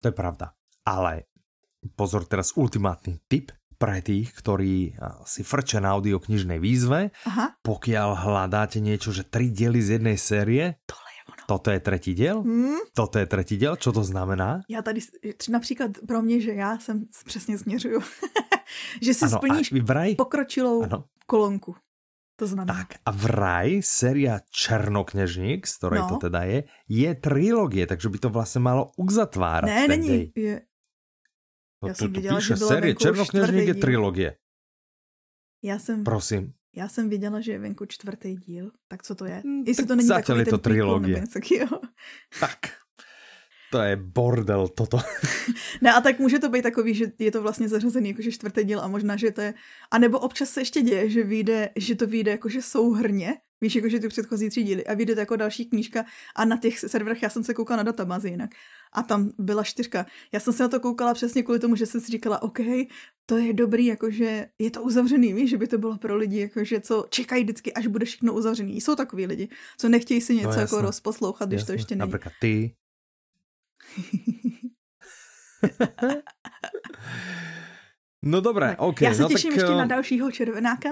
Speaker 1: To je pravda. Ale pozor teraz ultimátny tip pre tých, ktorí si frčia na audioknižnej výzve.
Speaker 2: Aha,
Speaker 1: Pokiaľ hľadáte niečo, že tri diely z jednej série,
Speaker 2: tohle je ono.
Speaker 1: toto je tretí diel?
Speaker 2: Hmm?
Speaker 1: Toto je tretí diel? Čo to znamená?
Speaker 2: Já tady, například pro mě, že já jsem přesně směřuju, že si
Speaker 1: Ano,
Speaker 2: splníš
Speaker 1: vraj...
Speaker 2: pokročilou
Speaker 1: Ano.
Speaker 2: kolonku. To znamená.
Speaker 1: Tak a vraj séria Černoknežník, z ktorej
Speaker 2: No.
Speaker 1: to teda je, je trilógie, takže by to vlastne malo uzatvárať
Speaker 2: ne, není. Je,
Speaker 1: No,
Speaker 2: Já
Speaker 1: tu,
Speaker 2: jsem
Speaker 1: tu
Speaker 2: viděla,
Speaker 1: píše
Speaker 2: že
Speaker 1: série
Speaker 2: čtvrtý
Speaker 1: je
Speaker 2: díl.
Speaker 1: trilógie.
Speaker 2: já, jsem,
Speaker 1: Prosím.
Speaker 2: já jsem viděla, že je venku čtvrtý díl. Tak co to je?
Speaker 1: Mm,
Speaker 2: Jestli to není takový
Speaker 1: je to
Speaker 2: něco takového.
Speaker 1: Tak. To je bordel toto.
Speaker 2: Ne, a tak může to být takový, že je to vlastně zařazený jakože čtvrtý díl a možná, že to je... A nebo občas se ještě děje, že, vyjde, že to vyjde jakože souhrně, víš, jakože ty předchozí tři díly a vyjde to jako další knížka a na těch serverech já jsem se koukala na databázi jinak a tam byla čtyřka. Já jsem se na to koukala přesně kvůli tomu, že jsem si říkala, OK, to je dobrý, jakože je to uzavřený, víš, že by to bylo pro lidi, jakože co čekají vždycky, až bude všechno uzavřený. Jsou takový lidi, co nechtějí si něco
Speaker 1: No,
Speaker 2: jako rozposlouchat, když to
Speaker 1: Jasné.
Speaker 2: ještě není.
Speaker 1: Napríklad ty. No dobré,
Speaker 2: Tak,
Speaker 1: OK.
Speaker 2: Já se
Speaker 1: no
Speaker 2: těším
Speaker 1: tak,
Speaker 2: ještě na dalšího červenáka.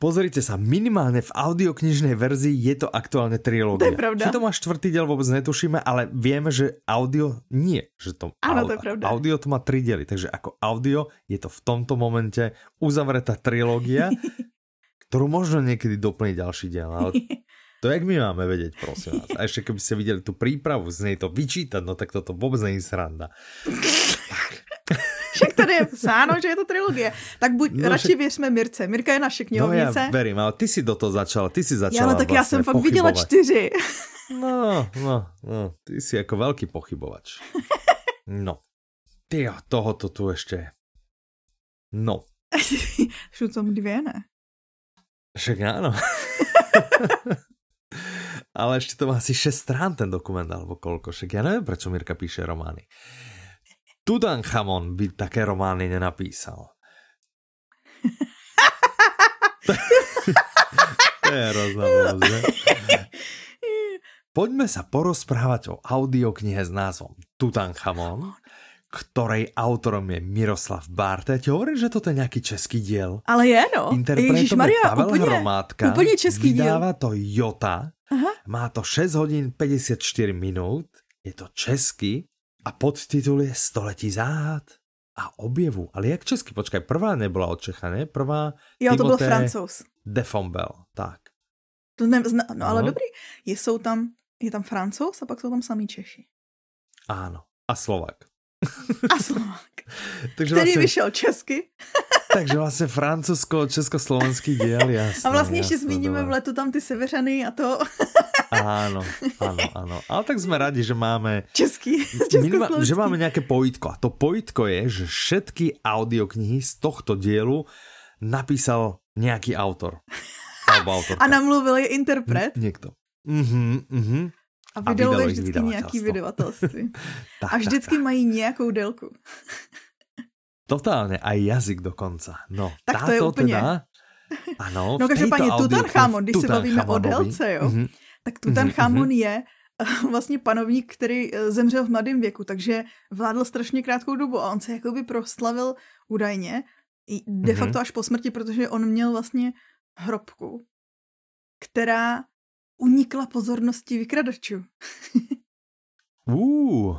Speaker 1: Pozrite sa, minimálne v audioknižnej verzii je to aktuálne trilógia.
Speaker 2: To je pravda.
Speaker 1: Či to má štvrtý diel, vôbec netušíme, ale vieme, že audio nie. Že to,
Speaker 2: Áno, to je pravda.
Speaker 1: Audio to má tri diely, takže ako audio je to v tomto momente uzavretá trilógia, ktorú možno niekedy doplní ďalší diel, ale to jak my máme vedieť, prosím vás. A ešte keby ste videli tú prípravu, z nej to vyčítať, no tak toto vôbec je sranda.
Speaker 2: Však tady je psáno, že je to trilogie. Tak buď
Speaker 1: No,
Speaker 2: no, radši věřme Mirce. Mirka je naše
Speaker 1: No
Speaker 2: knihovnice.
Speaker 1: ja verím, ale ty si do toho začala, ty si začala
Speaker 2: Já, ale tak já
Speaker 1: vlastne
Speaker 2: jsem fakt viděla čtyři.
Speaker 1: No, no, no, ty si ako veľký pochybovač. No, ty tohoto tu ešte je. No,
Speaker 2: Šlu som dvě, ne?
Speaker 1: však áno. Ale ešte to má asi 6 strán ten dokument, alebo koľko. Však ja neviem, prečo Mirka píše romány. Tutanchamon by také romány nenapísal. to je hrozná? Poďme sa porozprávať o audioknihe s názvom Tutanchamon, ktorej autorom je Miroslav Bárta. Ja ti hovorím, že toto je nejaký český diel.
Speaker 2: Ale je, no.
Speaker 1: Interpretom je
Speaker 2: Ježišmarja,
Speaker 1: Pavel
Speaker 2: úplně,
Speaker 1: Hromátka.
Speaker 2: úplně český díl.
Speaker 1: Vydává to Jota.
Speaker 2: Aha.
Speaker 1: Má to 6 hodín 54 minút. Je to český A podtitul je Století záhad a objevu. Ale jak česky? Počkaj, prvá nebyla od Čecha, ne? Prvá
Speaker 2: Jo, to byl francouz.
Speaker 1: De Fombel, tak.
Speaker 2: To nezna, no ale no. dobrý. Je, jsou tam, je tam francouz a pak jsou tam samý Češi.
Speaker 1: Áno. A Slovak.
Speaker 2: A Slovak. takže Který vlastně, vyšel česky.
Speaker 1: takže vlastně francouzsko-československý díl, jasné.
Speaker 2: A vlastně ještě zmíníme v letu tam ty Severany a to.
Speaker 1: Áno, áno, áno. Ale tak sme radi, že máme...
Speaker 2: Český,
Speaker 1: minima, že máme nejaké pojitko. A to pojitko je, že všetky audioknihy z tohto dielu napísal nejaký autor. Alebo autorka.
Speaker 2: A namluvil je interpret.
Speaker 1: Niekto. Mhm, mhm.
Speaker 2: A vydalo, je vždycky nějaký vydavatelství. tak, a vždycky tak, tak. mají nějakou délku.
Speaker 1: Totálně, a jazyk dokonca. No,
Speaker 2: tak to je úplně... Teda,
Speaker 1: ano,
Speaker 2: no každopádně Tutanchamon, když se bavíme o délce, jo, mm-hmm. tak Tutanchamon mm-hmm. je eh, vlastně panovník, který eh, zemřel v mladém věku, takže vládl strašně krátkou dobu a on se jakoby proslavil údajně de mm-hmm. facto až po smrti, protože on měl vlastně hrobku, která unikla pozornosti vykradačů.
Speaker 1: uh,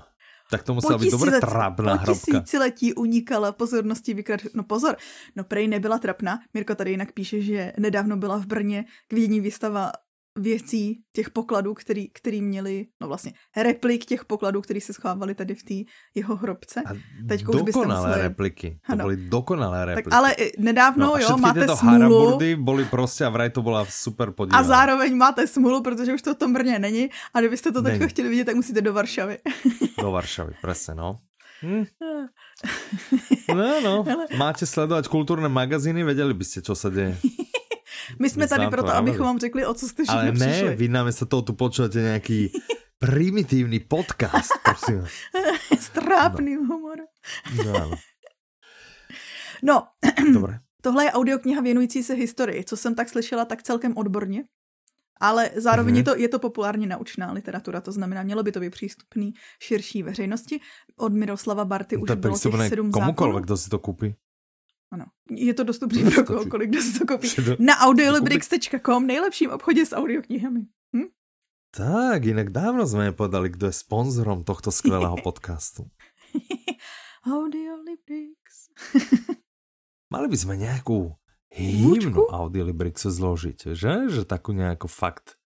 Speaker 1: tak to musela být dobré trapná hrobka. Po
Speaker 2: tisíciletí unikala pozornosti vykradačů. No pozor, no prej nebyla trapná. Mirko tady jinak píše, že nedávno byla v Brně k vidění výstava věcí, těch pokladů, který, který měli, no vlastně replik těch pokladů, který se schovávali tady v té jeho hrobce. A
Speaker 1: Teď už byste museli... repliky. To ano. byly dokonalé repliky.
Speaker 2: Tak ale nedávno, no, jo, máte smůlu.
Speaker 1: byly prostě a vraj to byla super podívat.
Speaker 2: A zároveň máte smůlu, protože už to v tom Brně není a kdybyste to teď chtěli vidět, tak musíte do Varšavy.
Speaker 1: do Varšavy, přesně, no. Hm. No, no. Máte sledovat kulturné magazíny, věděli byste, co se děje.
Speaker 2: My jsme tady proto, abychom vám řekli, o co jste
Speaker 1: Ale
Speaker 2: ne, přišli.
Speaker 1: vy nám se toho tu počujete nějaký primitivní podcast, prosím.
Speaker 2: S trápným no. humorem. No. no. Tohle je audiokniha věnující se historii, co jsem tak slyšela tak celkem odborně. Ale zároveň mm-hmm. je, to, je to populárně naučná literatura, to znamená, mělo by to být přístupný širší veřejnosti. Od Miroslava Barty už bylo těch sedm
Speaker 1: komukoliv, kdo si to koupí.
Speaker 2: Ano, je to dostupný pro kohokoliv, kdo si to koupí. Na audiolibrix.com, nejlepším obchodě s audioknihami. Hm?
Speaker 1: Tak, jinak dávno jsme podali, kdo je sponzorom tohto skvělého podcastu.
Speaker 2: Audiolibrix.
Speaker 1: Mali by sme nejakú hymnu Audiolibrixu zložiť, že? Že takú nejakú fakt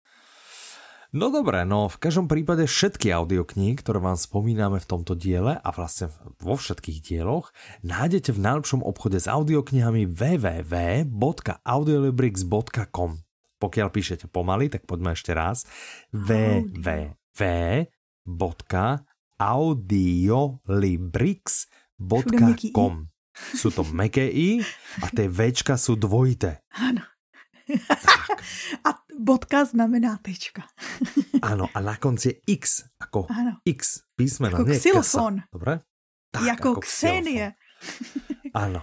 Speaker 1: No dobré, no v každom prípade všetky audioknihy, ktoré vám spomíname v tomto diele a vlastne vo všetkých dieloch, nájdete v najlepšom obchode s audioknihami www.audiolibrix.com Pokiaľ píšete pomaly, tak poďme ešte raz. www.audiolibrix.com Sú to meké i a tie Včka sú dvojité.
Speaker 2: Áno. A bodka znamená tečka.
Speaker 1: Ano, a na konci je X, jako ano. X písmeno,
Speaker 2: jako
Speaker 1: nie
Speaker 2: xylofon.
Speaker 1: Kasa. Dobre?
Speaker 2: Tak, jako, jako Ksenie.
Speaker 1: Ano.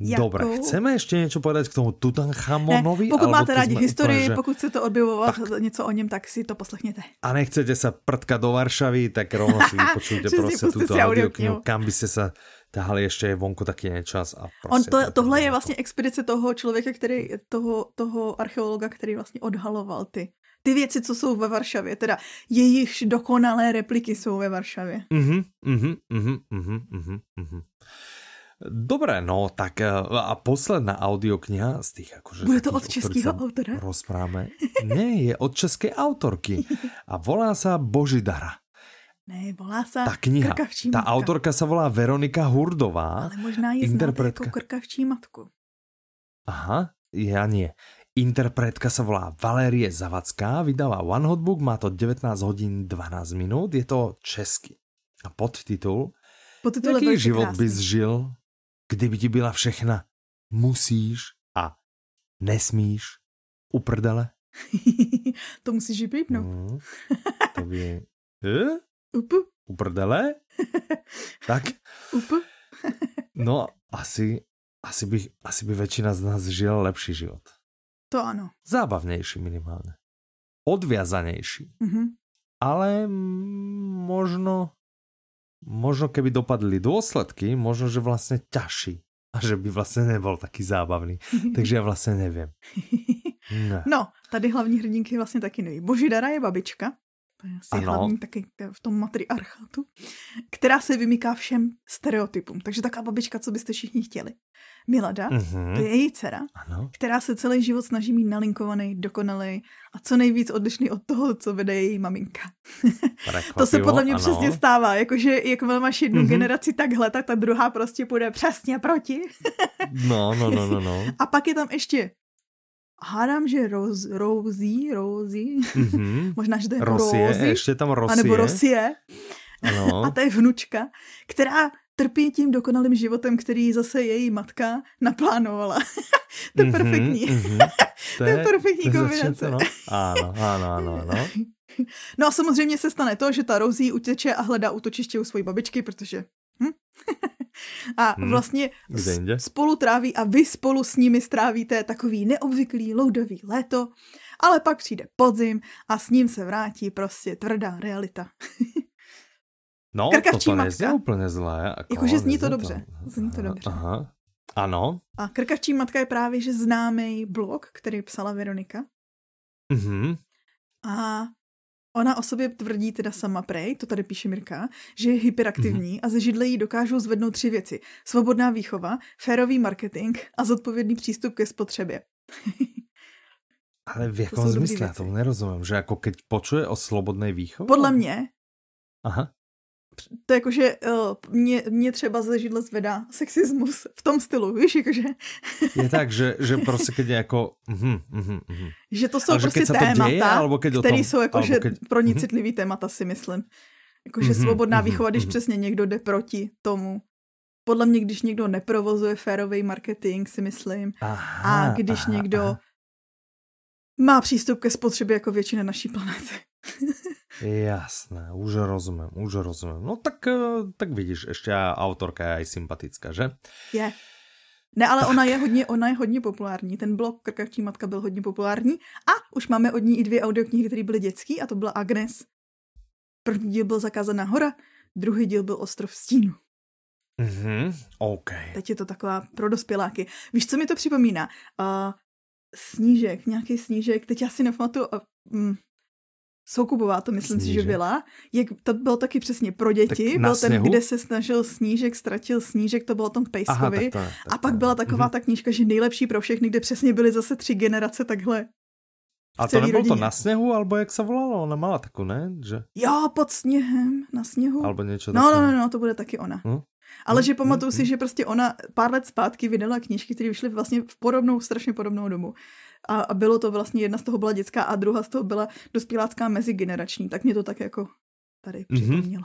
Speaker 1: Jako... Dobre, chceme ještě něco povedať k tomu Tutanchamonovi?
Speaker 2: Ne, pokud máte rádi historii, úplně, že... pokud chcete objevovat tak. něco o něm, tak si to poslechněte.
Speaker 1: A nechcete se prtkat do Varšavy, tak rovno si vypočujte prostě tuto audioknihu, kam byste se tahali ještě vonku taky nečas. A
Speaker 2: On to, tohle je vlastně expedice toho člověka, který, toho, toho archeologa, který vlastně odhaloval ty ty věci, co jsou ve Varšavě, teda jejich dokonalé repliky jsou ve Varšavě.
Speaker 1: Mhm, mhm, mhm, mhm, mhm, mhm. Dobré, no, tak eh, a posledná audiokniha z těch jakože...
Speaker 2: Bude to od českého autora?
Speaker 1: Rozpráváme. Ne, je od české autorky a volá se Božidara.
Speaker 2: Ne, volá se
Speaker 1: ta kniha. Krkavčí ta matka. autorka se volá Veronika Hurdová.
Speaker 2: Ale možná je interpretka. jako Krkavčí matku.
Speaker 1: Aha, já nie. Interpretka se volá Valérie Zavacká, vydala One Hot Book, má to 19 hodin 12 minut, je to český. A podtitul
Speaker 2: Podtitul
Speaker 1: Jaký život krásný. bys žil, kdyby ti byla všechna musíš a nesmíš uprdele?
Speaker 2: to musíš vypípnout. Mm,
Speaker 1: to by... Eh?
Speaker 2: Upu.
Speaker 1: Uprdele? tak?
Speaker 2: Upu.
Speaker 1: no, asi, asi, by, asi by většina z nás žila lepší život.
Speaker 2: To ano.
Speaker 1: Zábavnější minimálně. Odviazanější. Mm-hmm. Ale možno, možno keby dopadli důsledky, možno, že vlastně ťažší. A že by vlastně nebyl taky zábavný. Takže já vlastně nevím.
Speaker 2: Ne. No, tady hlavní hrdinky vlastně taky neví. Božidara je babička, to je asi ano. hlavní taky v tom matriarchátu, která se vymyká všem stereotypům. Takže taková babička, co byste všichni chtěli. Milada, mm-hmm. to je její dcera, ano. která se celý život snaží mít nalinkovaný, dokonalý a co nejvíc odlišný od toho, co vede její maminka. to se podle mě ano. přesně stává, jakože jak máš jednu mm-hmm. generaci takhle, tak ta druhá prostě půjde přesně proti.
Speaker 1: no, no, no, no, no.
Speaker 2: A pak je tam ještě hádám, že Roz, Rosie, Rosie, mm-hmm. možná, že to je
Speaker 1: Rosie,
Speaker 2: Rosie,
Speaker 1: ještě tam Rosie.
Speaker 2: A nebo Rosie. Ano. A to je vnučka, která trpí tím dokonalým životem, který zase její matka naplánovala. to je mm-hmm, perfektní. Mm-hmm. To, je, to je perfektní kombinace.
Speaker 1: No. Ano, ano, ano, ano.
Speaker 2: No a samozřejmě se stane to, že ta Rosie uteče a hledá útočiště u své babičky, protože hm? A hmm. vlastně spolu tráví a vy spolu s nimi strávíte takový neobvyklý loudový léto, ale pak přijde podzim a s ním se vrátí prostě tvrdá realita.
Speaker 1: no, Krkavčí to nezní úplně zlé.
Speaker 2: Jako, Jakože zní to dobře. To... Zní to dobře.
Speaker 1: Aha. Ano.
Speaker 2: A Krkavčí matka je právě že známý blog, který psala Veronika.
Speaker 1: Mhm.
Speaker 2: A Ona o sobě tvrdí teda sama prej, to tady píše Mirka, že je hyperaktivní mm-hmm. a ze židle jí dokážou zvednout tři věci. Svobodná výchova, férový marketing a zodpovědný přístup ke spotřebě.
Speaker 1: Ale v jakom zmysle? Já tomu nerozumím, že jako keď počuje o slobodné výchově?
Speaker 2: Podle mě
Speaker 1: Aha
Speaker 2: to je jakože uh, mě, mě třeba ze židle zvedá sexismus v tom stylu, víš, jakože.
Speaker 1: je tak, že, že prostě keď je jako... Uh, uh, uh.
Speaker 2: Že to jsou Ale prostě témata, děje, alebo keď které tom, jsou jakože keď... pro ní uh-huh. citlivý témata, si myslím. Jakože uh-huh, svobodná uh-huh, výchova, když uh-huh. přesně někdo jde proti tomu. Podle mě, když někdo neprovozuje férový marketing, si myslím. Aha, a když aha, někdo aha. Má přístup ke spotřebě jako většina naší planety.
Speaker 1: Jasné, už rozumím, už rozumím. No tak, eh, tak vidíš, ještě autorka je aj sympatická, že?
Speaker 2: Je. Ne, ale tak. ona je hodně, ona je hodně populární. Ten blog Krkavčí matka byl hodně populární a už máme od ní i dvě audioknihy, které byly dětský a to byla Agnes. První díl byl Zakázaná hora, druhý díl byl Ostrov stínu.
Speaker 1: Mhm, OK.
Speaker 2: Teď je to taková pro dospěláky. Víš, co mi to připomíná? Uh, snížek, nějaký snížek, teď já si nepamatuju, uh, Soukubová to myslím Snížek. si, že byla. Jak, to bylo taky přesně pro děti. Tak byl ten, sněhu? kde se snažil Snížek, ztratil Snížek, to bylo o tom Pejskovi. Aha, tak to, tak a pak byla taková mm-hmm. ta knížka, že nejlepší pro všechny, kde přesně byly zase tři generace takhle.
Speaker 1: A to nebylo rodině. to na sněhu, alebo jak se volalo? Ona mala takovou, ne? Že...
Speaker 2: Jo, pod sněhem, na sněhu.
Speaker 1: Albo něco
Speaker 2: no, no, no, no, to bude taky ona. Hm? Ale hm? že pamatuju hm? si, že prostě ona pár let zpátky vydala knížky, které vyšly vlastně v podobnou, strašně podobnou dobu a, a bylo to vlastně, jedna z toho byla dětská a druhá z toho byla dospělácká mezigenerační, tak mě to tak jako tady mhm. připomnělo.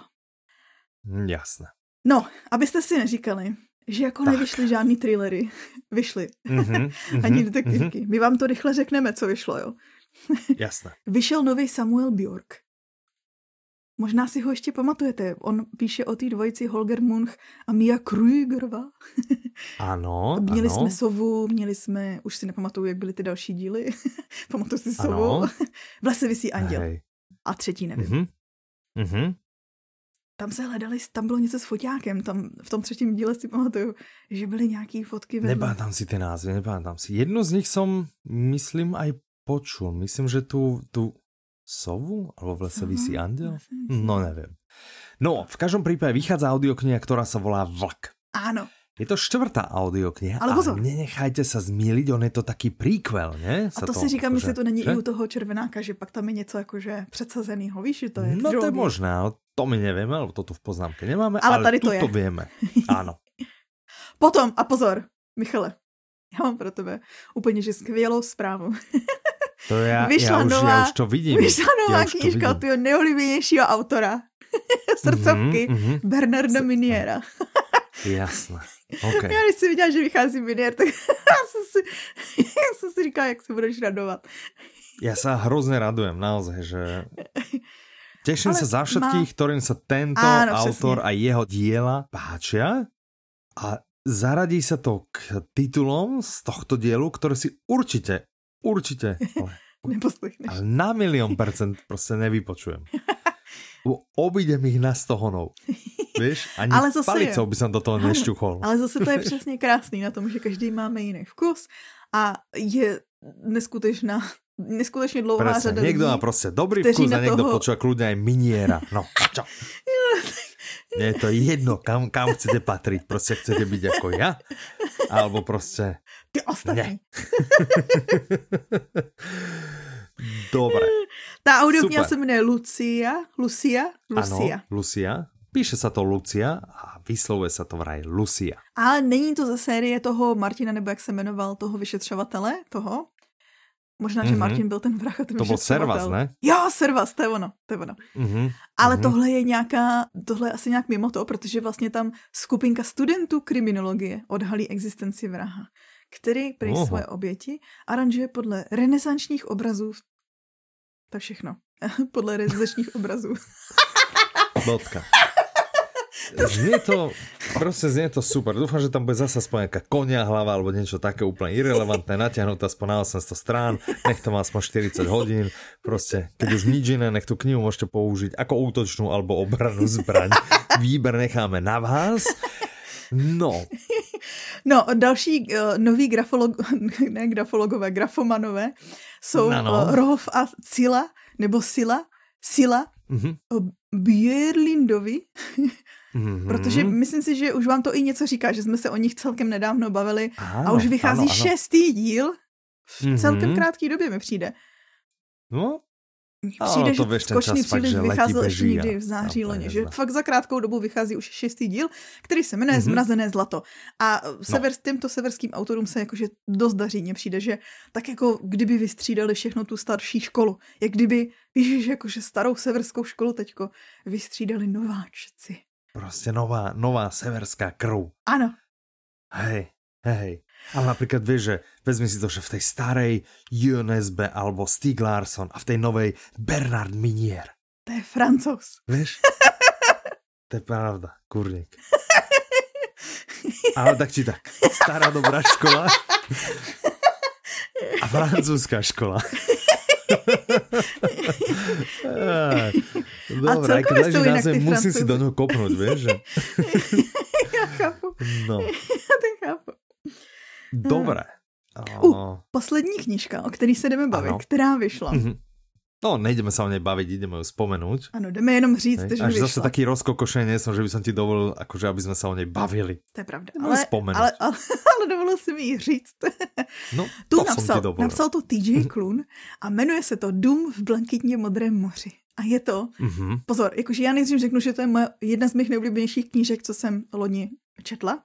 Speaker 1: Mm-hmm. Jasné.
Speaker 2: No, abyste si neříkali, že jako tak. nevyšly žádný thrillery. Vyšly. Mm-hmm, Ani detektivky. Mm-hmm. My vám to rychle řekneme, co vyšlo, jo.
Speaker 1: Jasné.
Speaker 2: Vyšel nový Samuel Bjork. Možná si ho ještě pamatujete. On píše o té dvojici Holger Munch a Mia Krügerová.
Speaker 1: Ano,
Speaker 2: Měli
Speaker 1: ano.
Speaker 2: jsme Sovu, měli jsme, už si nepamatuju, jak byly ty další díly. Pamatuju si Sovu. v lese vysí anděl. Hej. A třetí nevím. Mm-hmm.
Speaker 1: Mm-hmm.
Speaker 2: Tam se hledali, tam bylo něco s foťákem, tam v tom třetím díle si pamatuju, že byly nějaký fotky
Speaker 1: vedle. tam si ty názvy, tam si. Jednu z nich som, myslím, aj počul. Myslím, že tu, tu sovu? Alebo v lese vysí andel? No neviem. No, v každom prípade vychádza audiokniha, ktorá sa volá Vlk.
Speaker 2: Áno.
Speaker 1: Je to čtvrtá audiokniha
Speaker 2: Ale pozor.
Speaker 1: a nenechajte sa zmíliť, on je to taký prequel, ne?
Speaker 2: a to, to si říkám, jestli to není že? i u toho červenáka, že pak tam je něco jakože předsazenýho, víš, že to je
Speaker 1: No to je možné, to my nevieme, lebo to tu v poznámke nemáme, ale, ale tady to je. vieme. Áno.
Speaker 2: Potom, a pozor, Michale, já mám pro tebe úplně že skvělou zprávu.
Speaker 1: To já, vyšla já, už, nová, já už to vidím.
Speaker 2: Vyšla nová knížka od tvého nejoblíbenějšího autora. Srdcovky. Mm-hmm, mm-hmm. Bernarda Miniera.
Speaker 1: Jasné. Okay.
Speaker 2: Já když si viděla, že vychází Minier, tak jsem si, jsem si říkala, jak se budeš radovat.
Speaker 1: Já se hrozně radujem, naozaj, že Teším se za všetkých, má... ktorým sa tento Áno, autor přesně. a jeho diela páčia a zaradí sa to k titulom z tohto dielu, ktoré si určite Určitě. Ale, ale na milion percent prostě nevypočujem. Obídem ich na stohonou. Víš, ani ale zase palicou by som do toho nešťuchol.
Speaker 2: Ale zase to je přesně krásný na tom, že každý máme jiný vkus a je neskutečná neskutečně dlouhá
Speaker 1: Presne,
Speaker 2: řada lidí,
Speaker 1: má prostě dobrý vkus a niekto
Speaker 2: toho-
Speaker 1: počúva kľudne aj miniera. No, a čo? Nie je to jedno, kam, kam chcete patriť. Prostě chcete byť ako ja? Alebo prostě...
Speaker 2: ty ostatní.
Speaker 1: Dobre.
Speaker 2: Ta audiokniha se jmenuje Lucia, Lucia, Lucia.
Speaker 1: Ano, Lucia. Píše sa to Lucia a vyslovuje sa to vraj Lucia.
Speaker 2: Ale není to ze série toho Martina, nebo jak se jmenoval, toho vyšetřovatele, toho? Možná, že
Speaker 1: Mhm.
Speaker 2: Martin byl ten vrah a ten
Speaker 1: To byl. Servas, ne?
Speaker 2: Jo, Servas, to je ono, to je ono.
Speaker 1: Mhm.
Speaker 2: Ale
Speaker 1: Mhm.
Speaker 2: tohle je nějaká, tohle je asi nějak mimo to, protože vlastně tam skupinka studentů kriminologie odhalí existenci vraha, který prý
Speaker 1: Oho.
Speaker 2: svoje oběti aranžuje podle renesančních obrazů. To všechno. podle renesančních obrazů.
Speaker 1: Bodka. Znie to, proste znie to super. Dúfam, že tam bude zase aspoň nejaká konia hlava alebo niečo také úplne irrelevantné, natiahnuté aspoň na 800 strán, nech to má aspoň 40 hodín. Proste, keď už nič iné, nech tú knihu môžete použiť ako útočnú alebo obranú zbraň. Výber necháme na vás. No,
Speaker 2: No, další uh, noví grafolog, ne grafologové, grafomanové jsou
Speaker 1: Ano.
Speaker 2: uh, Rolf a Cila, nebo Sila, Sila
Speaker 1: mhm.
Speaker 2: uh, Björlindovi,
Speaker 1: Mhm.
Speaker 2: protože myslím si, že už vám to i něco říká, že jsme se o nich celkem nedávno bavili a
Speaker 1: Áno,
Speaker 2: už vychází
Speaker 1: áno, áno.
Speaker 2: šestý díl v
Speaker 1: Mhm.
Speaker 2: celkem krátké době mi přijde.
Speaker 1: No,
Speaker 2: Přijde,
Speaker 1: to
Speaker 2: že Skočný
Speaker 1: fakt,
Speaker 2: příliš
Speaker 1: že
Speaker 2: vycházel ještě někdy v září
Speaker 1: to
Speaker 2: loni, že fakt za krátkou dobu vychází už šestý díl, který se jmenuje
Speaker 1: Mhm.
Speaker 2: Zmrazené zlato. A sever, těmto severským autorům se jakože dost daří, mně přijde, že tak jako kdyby vystřídali všechno tu starší školu. Jak kdyby, víš, jakože starou severskou školu teďko vystřídali nováčci.
Speaker 1: proste nová, nová severská krv.
Speaker 2: Ano,
Speaker 1: Hej, hej. Ale napríklad vieš, že vezmi si to, že v tej starej UNSB alebo Stieg Larsson a v tej novej Bernard Minier.
Speaker 2: to je francouz.
Speaker 1: Vieš? to je pravda, kurník. Ale tak či tak. Stará dobrá škola a francúzska škola. Dobre, aj keď
Speaker 2: celkově
Speaker 1: leží na zem, musím si do něho kopnúť, vieš? Že?
Speaker 2: Já chápu,
Speaker 1: No,
Speaker 2: já to chápu.
Speaker 1: Dobre.
Speaker 2: Uh,
Speaker 1: O,
Speaker 2: Poslední knížka, o který se jdeme bavit,
Speaker 1: Ano.
Speaker 2: která vyšla.
Speaker 1: mhm. No, nejdeme sa o nej baviť, ideme ju spomenúť.
Speaker 2: Ano, jdeme jenom říct,
Speaker 1: Hej,
Speaker 2: že
Speaker 1: Až
Speaker 2: vyšla.
Speaker 1: zase taký rozkokošený som, že by som ti dovolil, akože aby sme sa o nej bavili.
Speaker 2: To je pravda.
Speaker 1: Jdeme
Speaker 2: Ale,
Speaker 1: vzpomenout.
Speaker 2: ale, ale, ale dovolil si mi ji říct.
Speaker 1: No,
Speaker 2: Tu
Speaker 1: to som ti
Speaker 2: napsal,
Speaker 1: dovolil.
Speaker 2: napsal to TJ Klun a jmenuje se to Dům v blankitně modrém moři. A je to,
Speaker 1: Mhm.
Speaker 2: pozor, jakože já nejdřív řeknu, že to je moje, jedna z mých nejoblíbenějších knížek, co jsem loni četla.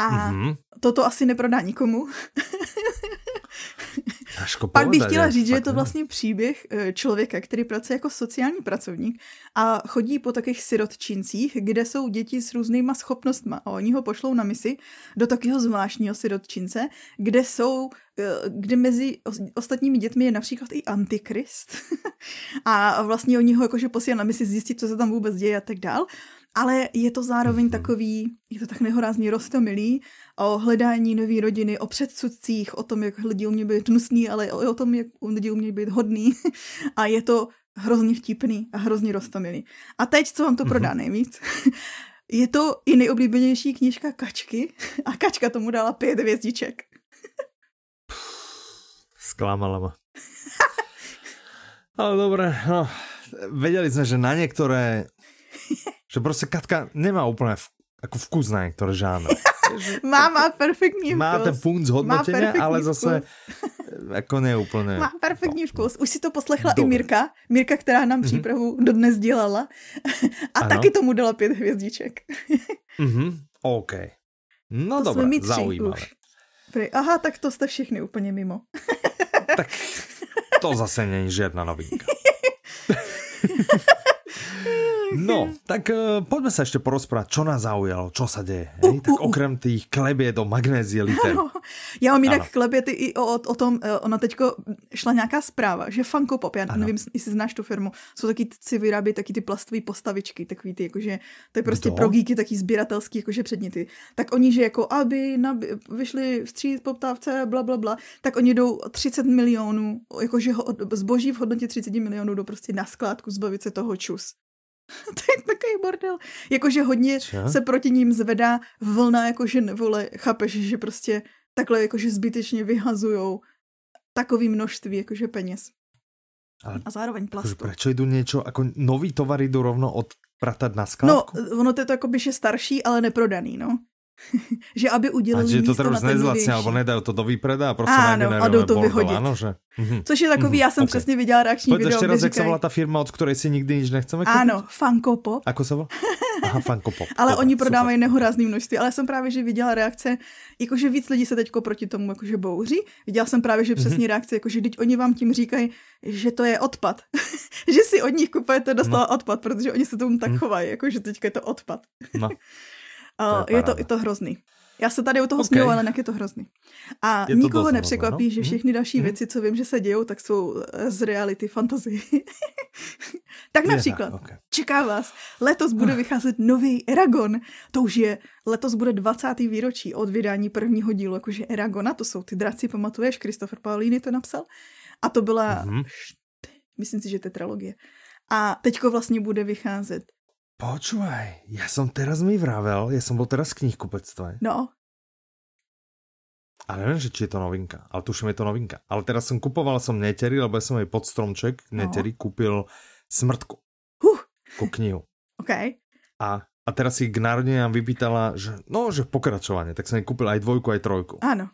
Speaker 2: A
Speaker 1: Mhm.
Speaker 2: toto asi neprodá nikomu. Pak bych chtěla říct, že je to vlastně příběh eh, člověka, který pracuje jako sociální pracovník a chodí po takových sirotčincích, kde jsou děti s různýma schopnostma a oni ho pošlou na misi do takového zvláštního sirotčince, kde jsou, eh, kde mezi os- ostatními dětmi je například i antikrist a vlastně oni ho jakože posílají na misi zjistit, co se tam vůbec děje a tak dál. Ale je to zároveň
Speaker 1: Mhm.
Speaker 2: takový, je to tak nehorázně rostomilý, o hledání nové rodiny, o předsudcích, o tom, jak lidi umějí být hnusný, ale o, o tom, jak lidi umějí být hodný. A je to hrozně vtipný a hrozně rostomilý. A teď, co vám to
Speaker 1: Mhm.
Speaker 2: prodá nejvíc, je to i nejoblíbenější knížka Kačky a Kačka tomu dala pět hvězdiček.
Speaker 1: Sklamala ma. Ale dobre, no, vedeli sme, že na niektoré, že proste Katka nemá úplne v, ako vkus na niektoré žánre.
Speaker 2: Má, má perfektní
Speaker 1: Má ten
Speaker 2: vkus.
Speaker 1: punc hodnotenia, ale zase ako ne úplne.
Speaker 2: Má perfektní vkus. Už si to poslechla
Speaker 1: Dobre.
Speaker 2: i Mirka. Mirka, která nám
Speaker 1: Mhm.
Speaker 2: přípravu dodnes dělala. A
Speaker 1: Ano.
Speaker 2: taky tomu dala pět hvězdiček.
Speaker 1: Mhm, OK. No
Speaker 2: to
Speaker 1: dobré, zaujímavé.
Speaker 2: už. Aha, tak to jste všichni úplně mimo.
Speaker 1: Tak to zase není žiadna novinka. No, tak uh, poďme sa ešte porozprávať, čo nás zaujalo, čo sa deje. Hej?
Speaker 2: Uh,
Speaker 1: Tak
Speaker 2: uh, uh.
Speaker 1: okrem tých klebiet o magnézie liter.
Speaker 2: Ano. Já mám jinak
Speaker 1: Ano.
Speaker 2: klebět i o, o, tom, eh, ona teďko šla nějaká zpráva, že Funko Pop, já
Speaker 1: Ano.
Speaker 2: nevím, jestli znáš tu firmu, jsou taky, si vyrábí taky ty plastové postavičky, takový ty, jakože, to je prostě
Speaker 1: Kdo?
Speaker 2: pro geeky taky sběratelský, jakože předměty. Tak oni, že jako, aby nabi, vyšli vstříc poptávce, bla, bla, bla, tak oni jdou 30 milionů, jakože ho, zboží v hodnotě 30 milionů jdou prostě na skládku zbavit se toho čus. to je takový bordel. Jakože hodně
Speaker 1: Čo?
Speaker 2: se proti ním zvedá vlna, jakože nevole, chápeš, že prostě takhle jakože zbytečně vyhazujou takovým množství jakože peněz. Ale a zároveň plastu.
Speaker 1: Prečo idú niečo, ako nový tovar idú rovno odpratať na
Speaker 2: No,
Speaker 1: skládku?
Speaker 2: ono to je to jako že starší, ale neprodaný, no. že aby
Speaker 1: a
Speaker 2: udělali
Speaker 1: že to nezlacnia,
Speaker 2: novější.
Speaker 1: alebo nedajú to do výpreda a prostě
Speaker 2: Áno, a jdou to vyhodit.
Speaker 1: Áno, že? Mhm.
Speaker 2: Což je takový,
Speaker 1: Mhm,
Speaker 2: já jsem
Speaker 1: ok.
Speaker 2: přesně viděla reakční
Speaker 1: Povedz
Speaker 2: video, kde
Speaker 1: raz, jak
Speaker 2: říkají,
Speaker 1: volá tá firma, od ktorej si nikdy nič nechceme kúpiť?
Speaker 2: ano, Funko Pop,
Speaker 1: Ako sa volá? Aha, Funko Pop.
Speaker 2: ale
Speaker 1: Dobre,
Speaker 2: oni prodávají nehorázný množství, ale jsem právě, že viděla reakce, jakože víc lidí se teďko proti tomu jakože bouří. Viděla jsem právě, že přesně
Speaker 1: Mhm.
Speaker 2: reakce, jakože teď oni vám tím říkají, že to je odpad. že si od nich kupujete dostala odpad, protože oni se tomu tak
Speaker 1: Mhm.
Speaker 2: chovají, jakože teďka je to odpad.
Speaker 1: No. To je
Speaker 2: je, to, je to hrozný. Já se tady u toho
Speaker 1: Ok.
Speaker 2: okay. směju, ale jinak je to hrozný. A
Speaker 1: Je
Speaker 2: nikoho nepřekvapí,
Speaker 1: no.
Speaker 2: že
Speaker 1: Mhm.
Speaker 2: všechny další
Speaker 1: Mhm.
Speaker 2: věci, co vím, že se dějou, tak jsou eh, z reality fantasy. tak
Speaker 1: Je
Speaker 2: například,
Speaker 1: tak, ok.
Speaker 2: čeká vás, letos bude vycházet nový Eragon. To už je, letos bude 20. výročí od vydání prvního dílu, jakože Eragona, to jsou ty draci, pamatuješ, Christopher Paolini to napsal. A to byla, št- myslím si, že tetralogie. A teďko vlastně bude vycházet.
Speaker 1: Počúvaj, ja som teraz mi vravel, ja som bol teraz v knihkupectve.
Speaker 2: No,
Speaker 1: A neviem, že či je to novinka, ale tuším, je to novinka. Ale teraz som kupoval som Neteri, lebo ja som jej pod stromček Neteri kúpil Smrtku,
Speaker 2: huh,
Speaker 1: ku knihu.
Speaker 2: OK.
Speaker 1: A, a teraz si k narodeninám vypýtala, že no, že pokračovanie, tak som jej kúpil aj dvojku, aj trojku.
Speaker 2: Ano.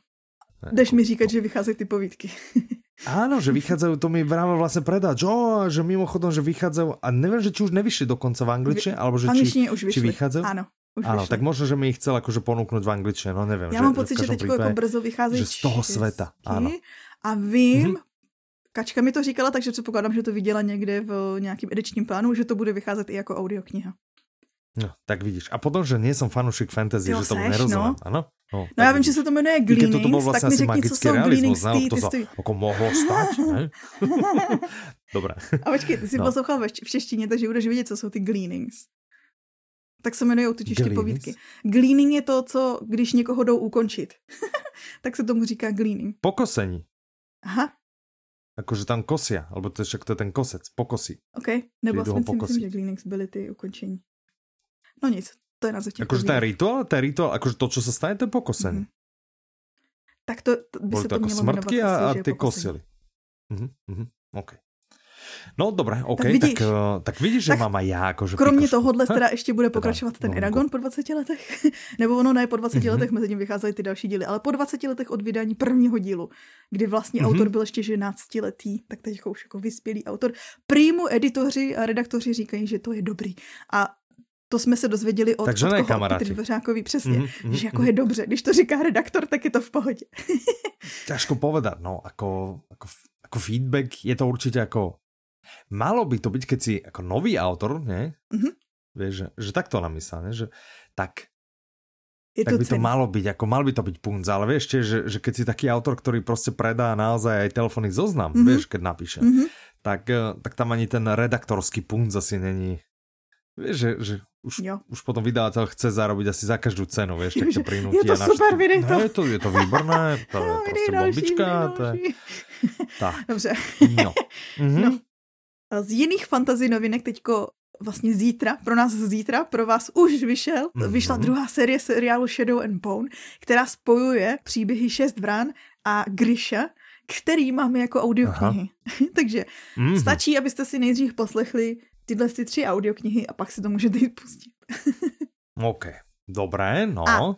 Speaker 1: Ne,
Speaker 2: Jdeš mi říkat, že vycházejí ty povídky.
Speaker 1: Áno, že vychádzajú, to mi vravel vlastne predač, o, a že mimochodom, že vychádzajú, a neviem, že či už nevyšli dokonca v angličtine, alebo že či,
Speaker 2: už
Speaker 1: či vychádzajú.
Speaker 2: Ano, už
Speaker 1: Áno,
Speaker 2: vyšly.
Speaker 1: tak možno, že mi ich chcel akože ponúknuť v angličtine, no neviem.
Speaker 2: Já
Speaker 1: že,
Speaker 2: mám pocit, že
Speaker 1: každom
Speaker 2: teď jako brzo vycházejí
Speaker 1: že z toho sveta, ano.
Speaker 2: A vím,
Speaker 1: Mhm.
Speaker 2: Kačka mi to říkala, takže předpokládám, že to viděla někde v nějakém edičním plánu, že to bude vycházet i jako audiokniha.
Speaker 1: No, tak vidíš. A potom, že nie som fanúšik fantasy,
Speaker 2: Jo,
Speaker 1: že tomu
Speaker 2: seš,
Speaker 1: nerozumiem,
Speaker 2: no.
Speaker 1: áno? No,
Speaker 2: No já vím, že se to jmenuje
Speaker 1: I keď toto bol
Speaker 2: Gleanings, tak mi
Speaker 1: asi
Speaker 2: řekni, co jsou Gleanings,
Speaker 1: znal,
Speaker 2: ty,
Speaker 1: to sa
Speaker 2: ty.
Speaker 1: ako mohlo stať, ne? Dobre.
Speaker 2: A počkej, ty jsi
Speaker 1: No.
Speaker 2: poslouchal v češtině, takže budeš vědět, co jsou ty Gleanings. Tak se jmenují totiž ty
Speaker 1: Gleanings?
Speaker 2: povídky. Gleaning je to, co, když někoho jdou ukončit. tak se tomu říká gleaning.
Speaker 1: Pokosení.
Speaker 2: Aha,
Speaker 1: Akože tam kosia, alebo to je však to je ten kosec, pokosí.
Speaker 2: OK. Nebo aspoň si myslím, že Gleanings byly ty ukončení. No nic, to je na zatím.
Speaker 1: Akože ten rituál, ten rituál, akože to, čo sa stane, to je pokosenie.
Speaker 2: Mhm. Tak to, to by
Speaker 1: Boli
Speaker 2: se
Speaker 1: to
Speaker 2: to
Speaker 1: ako
Speaker 2: mělo
Speaker 1: smrtky a, a
Speaker 2: asi, že
Speaker 1: ty
Speaker 2: pokosení.
Speaker 1: kosili. Mhm, mhm, OK. No dobré, OK,
Speaker 2: Tak
Speaker 1: tak,
Speaker 2: vidíš.
Speaker 1: tak, uh, tak vidíš, že
Speaker 2: Tak
Speaker 1: mám aj ja akože
Speaker 2: Kromě
Speaker 1: pikošku.
Speaker 2: tohohle teda ještě bude
Speaker 1: Teda
Speaker 2: pokračovat ten
Speaker 1: novinku.
Speaker 2: Eragon po 20 letech. Nebo ono ne po 20
Speaker 1: Mhm.
Speaker 2: letech, mezi tím vycházely ty další díly, ale po 20 letech od vydání prvního dílu, kdy vlastně
Speaker 1: Mhm.
Speaker 2: autor byl ještě ženácti letý, tak teď už jako vyspělý autor. Prýmu editoři a redaktoři říkají, že to je dobrý. A to jsme se dozvěděli od,
Speaker 1: Takže
Speaker 2: od
Speaker 1: ne,
Speaker 2: koho? Petr Dvořákový, přesně.
Speaker 1: Mhm, mhm,
Speaker 2: že jako je dobře, když to říká redaktor, tak je to v pohodě.
Speaker 1: ťažko povedať, no, ako, ako, ako feedback je to určite ako, malo by to byť, keď si ako nový autor, ne,
Speaker 2: Mhm.
Speaker 1: vieš, že, že tak to namyslel, ne, že tak,
Speaker 2: Je
Speaker 1: tak
Speaker 2: to
Speaker 1: by to
Speaker 2: cený.
Speaker 1: malo byť, ako mal by to byť punc, ale vieš tiež, že, že keď si taký autor, ktorý proste predá naozaj aj telefónny zoznam,
Speaker 2: Mhm.
Speaker 1: vieš, keď napíše,
Speaker 2: Mhm.
Speaker 1: tak, eh, tak tam ani ten redaktorský punc asi není, vieš, že, že už,
Speaker 2: Jo.
Speaker 1: už potom vydavateľ chce zarobiť asi za každú cenu, vieš, tak to prinúti.
Speaker 2: je to super, vydej to.
Speaker 1: No, je to, je to výborné, to je
Speaker 2: No,
Speaker 1: prostě
Speaker 2: další,
Speaker 1: bombička, to je, tak,
Speaker 2: Dobře.
Speaker 1: no. Mhm.
Speaker 2: No. A z jiných fantasy novinek teďko vlastně zítra, pro nás zítra, pro vás už vyšel,
Speaker 1: Mhm.
Speaker 2: vyšla druhá série seriálu Shadow and Bone, která spojuje příběhy Šest vrán a Grisha, který máme jako audioknihy. Takže
Speaker 1: Mhm.
Speaker 2: stačí, abyste si nejdřív poslechli tyhle ty tři audioknihy a pak si to můžete jít pustit.
Speaker 1: OK, dobré, no.
Speaker 2: A-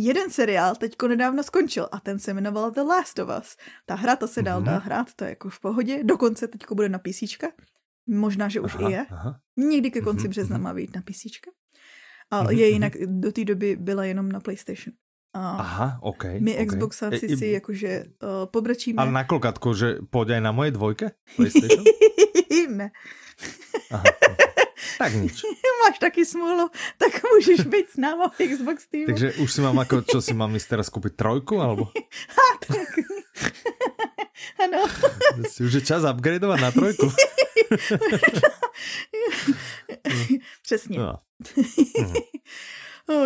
Speaker 2: Jeden seriál teďko nedávno skončil a ten se jmenoval The Last of Us. Ta hra, ta se dál
Speaker 1: Mhm.
Speaker 2: dá hrát, to je jako v pohodě. Dokonce teďko bude na PC. Možná, že už
Speaker 1: aha,
Speaker 2: i je.
Speaker 1: Aha.
Speaker 2: Někdy ke konci
Speaker 1: Mhm,
Speaker 2: března
Speaker 1: mhm.
Speaker 2: má být na PC. A
Speaker 1: Mhm,
Speaker 2: je
Speaker 1: mhm.
Speaker 2: jinak, do té doby byla jenom na PlayStation. A
Speaker 1: Aha, OK.
Speaker 2: my
Speaker 1: OK.
Speaker 2: Xboxáci
Speaker 1: E, i-
Speaker 2: si jakože uh, pobrečíme.
Speaker 1: Ale na kolkatku, že aj na mojej dvojke? PlayStation?
Speaker 2: Ne.
Speaker 1: Aha. Tak nič.
Speaker 2: Máš taky smůlu, tak můžeš být s náma v Xbox Teamu.
Speaker 1: Takže už si mám ako, čo si mám ísť teraz kúpiť trojku, alebo
Speaker 2: tak. ano.
Speaker 1: si už je čas upgradeovať na trojku?
Speaker 2: Přesně.
Speaker 1: No.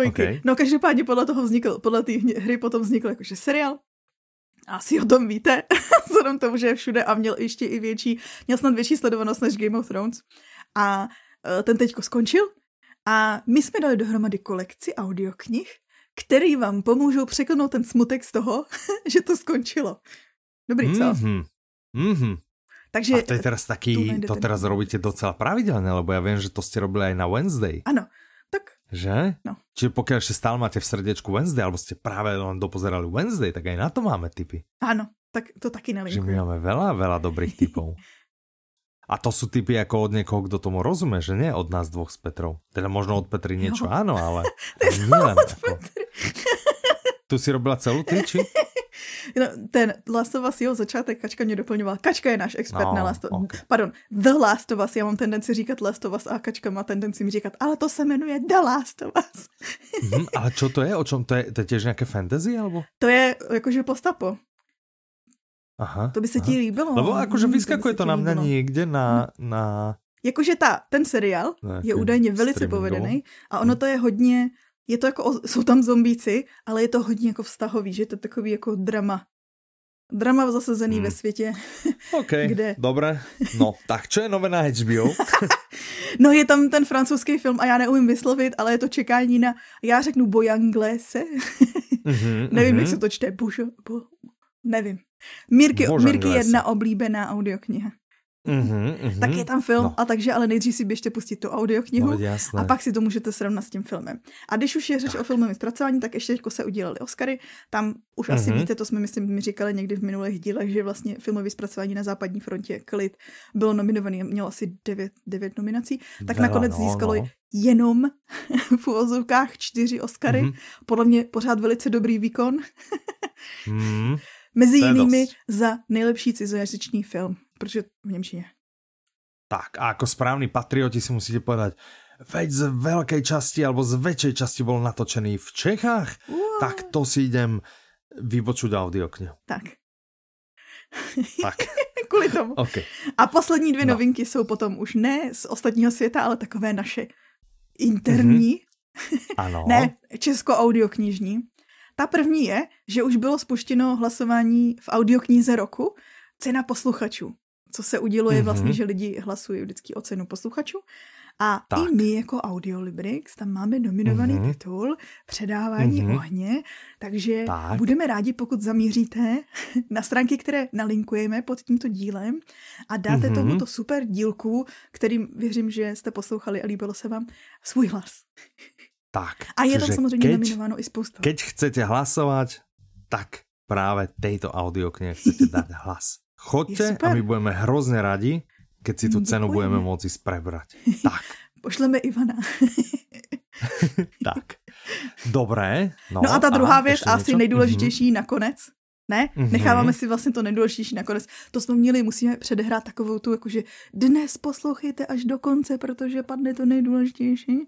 Speaker 1: Okay.
Speaker 2: No každopádně podle toho vznikl, podle té hry potom vznikl jakože seriál. Asi o tom víte, vzhledem tomu, že je všude a měl ještě i větší, měl snad větší sledovanost než Game of Thrones. A eh, ten teďko skončil a my jsme dali dohromady kolekci audioknih, který vám pomůžou překlenout ten smutek z toho, že to skončilo. Dobrý, co?
Speaker 1: Mhm. Mhm.
Speaker 2: Takže...
Speaker 1: A to je teraz taký, to teraz robíte docela pravidelne, lebo ja viem, že to ste robili aj na Wednesday.
Speaker 2: Ano,
Speaker 1: Že?
Speaker 2: No.
Speaker 1: Čiže pokiaľ ešte stále máte v srdečku Wednesday, alebo ste práve len dopozerali Wednesday, tak aj na to máme tipy.
Speaker 2: ano, tak to taky
Speaker 1: Že my máme veľa, veľa dobrých typov. A to sú typy ako od niekoho, kdo tomu rozumie, že nie od nás dvoch s Petrou. Teda možno od Petry niečo,
Speaker 2: Jo.
Speaker 1: áno, ale nie len ako. Tu si robila celú ty, či?
Speaker 2: No, ten Last of Us, jeho začátek, Kačka mě doplňovala. Kačka je náš expert
Speaker 1: No,
Speaker 2: na Last of Us.
Speaker 1: ok.
Speaker 2: Pardon, The Last of Us. Já mám tendenci říkat Last of Us a Kačka má tendenci mi říkat, ale to se jmenuje The Last of Us.
Speaker 1: Mhm, ale čo to je? O čom to je? To je tiež nejaké fantasy, alebo?
Speaker 2: To je jakože postapo.
Speaker 1: Aha.
Speaker 2: To by se
Speaker 1: aha.
Speaker 2: ti líbilo.
Speaker 1: Lebo akože
Speaker 2: to by
Speaker 1: vyskakuje to
Speaker 2: ti
Speaker 1: na
Speaker 2: líbilo.
Speaker 1: niekde na, na...
Speaker 2: Jakože ta, ten seriál
Speaker 1: Nějaký
Speaker 2: je údajně velice povedený a ono to je hodně, je to jako, jsou tam zombíci, ale je to hodně jako vztahový, že je to takový jako drama. Drama zasazený
Speaker 1: Hmm.
Speaker 2: ve světě.
Speaker 1: OK,
Speaker 2: Kde?
Speaker 1: dobre. No, tak čo je nové na HBO?
Speaker 2: No je tam ten francouzský film a já neumím vyslovit, ale je to čekání na, já řeknu Bojanglese.
Speaker 1: Mhm,
Speaker 2: Nevím,
Speaker 1: mhm.
Speaker 2: jak se to čte. Božo, bo, nevím. Mirky,
Speaker 1: Božanglese.
Speaker 2: Mirky jedna oblíbená audiokniha.
Speaker 1: Mhm, mhm.
Speaker 2: Tak je tam film
Speaker 1: No.
Speaker 2: a takže ale nejdřív si běžte pustit tu audioknihu.
Speaker 1: No, jasné.
Speaker 2: A pak si to můžete srovnat s tím filmem. A když už je řeč o filmovém zpracování, tak ještě jako se udělali Oscary. Tam už asi
Speaker 1: Mhm.
Speaker 2: víte, to jsme myslím mi říkali někdy v minulých dílech, že vlastně filmové zpracování na západní frontě Klid bylo nominovaný, mělo asi devět, devět nominací, tak
Speaker 1: Veľa,
Speaker 2: nakonec
Speaker 1: no,
Speaker 2: získalo
Speaker 1: no.
Speaker 2: jenom v uvozovkách čtyři Oscary.
Speaker 1: Mhm.
Speaker 2: Podle mě pořád velice dobrý výkon.
Speaker 1: Mhm.
Speaker 2: Mezi jinými
Speaker 1: dost.
Speaker 2: za nejlepší cizojazyčný film, protože v Němčině.
Speaker 1: Tak a ako správni patrioti si musíte povedať, veď z veľkej časti alebo z väčšej časti bol natočený v Čechách,
Speaker 2: Wow.
Speaker 1: tak to si idem vypočuť audioknihu.
Speaker 2: Tak,
Speaker 1: Tak,
Speaker 2: kvůli tomu.
Speaker 1: OK.
Speaker 2: A poslední dvě
Speaker 1: No.
Speaker 2: novinky jsou potom už ne z ostatního světa, ale takové naše interní,
Speaker 1: Ano.
Speaker 2: ne česko-audioknižní. Ta první je, že už bylo spuštěno hlasování v audioknize roku cena posluchačů. Co se uděluje
Speaker 1: Mhm.
Speaker 2: vlastně, že lidi hlasují vždycky o cenu posluchačů. A
Speaker 1: Tak.
Speaker 2: i my jako Audiolibrix tam máme nominovaný
Speaker 1: Mhm.
Speaker 2: titul Předávání
Speaker 1: Mhm.
Speaker 2: ohně, takže
Speaker 1: Tak.
Speaker 2: budeme rádi, pokud zamíříte na stránky, které nalinkujeme pod tímto dílem a dáte
Speaker 1: Mhm.
Speaker 2: tomuto super dílku, kterým věřím, že jste poslouchali a líbilo se vám, svůj hlas.
Speaker 1: Tak.
Speaker 2: A je tam samozřejmě
Speaker 1: keď,
Speaker 2: nominováno i spousta.
Speaker 1: Keď chcete hlasovať, tak práve tejto audioknihe chcete dať hlas.
Speaker 2: Je
Speaker 1: Chodte a my budeme hrozne radi, keď si tú
Speaker 2: Mm,
Speaker 1: cenu
Speaker 2: děkujeme.
Speaker 1: budeme môcť ísť prebrať. Tak,
Speaker 2: Pošleme Ivana.
Speaker 1: tak. Dobré. No,
Speaker 2: No a ta druhá věc,
Speaker 1: ešte
Speaker 2: asi
Speaker 1: niečo?
Speaker 2: nejdůležitější nakonec, ne?
Speaker 1: Mhm.
Speaker 2: Necháváme si vlastně to nejdůležitější nakonec. To jsme měli, musíme předehrát takovou tu, jakože dnes poslouchejte až do konce, protože padne to nejdůležitější.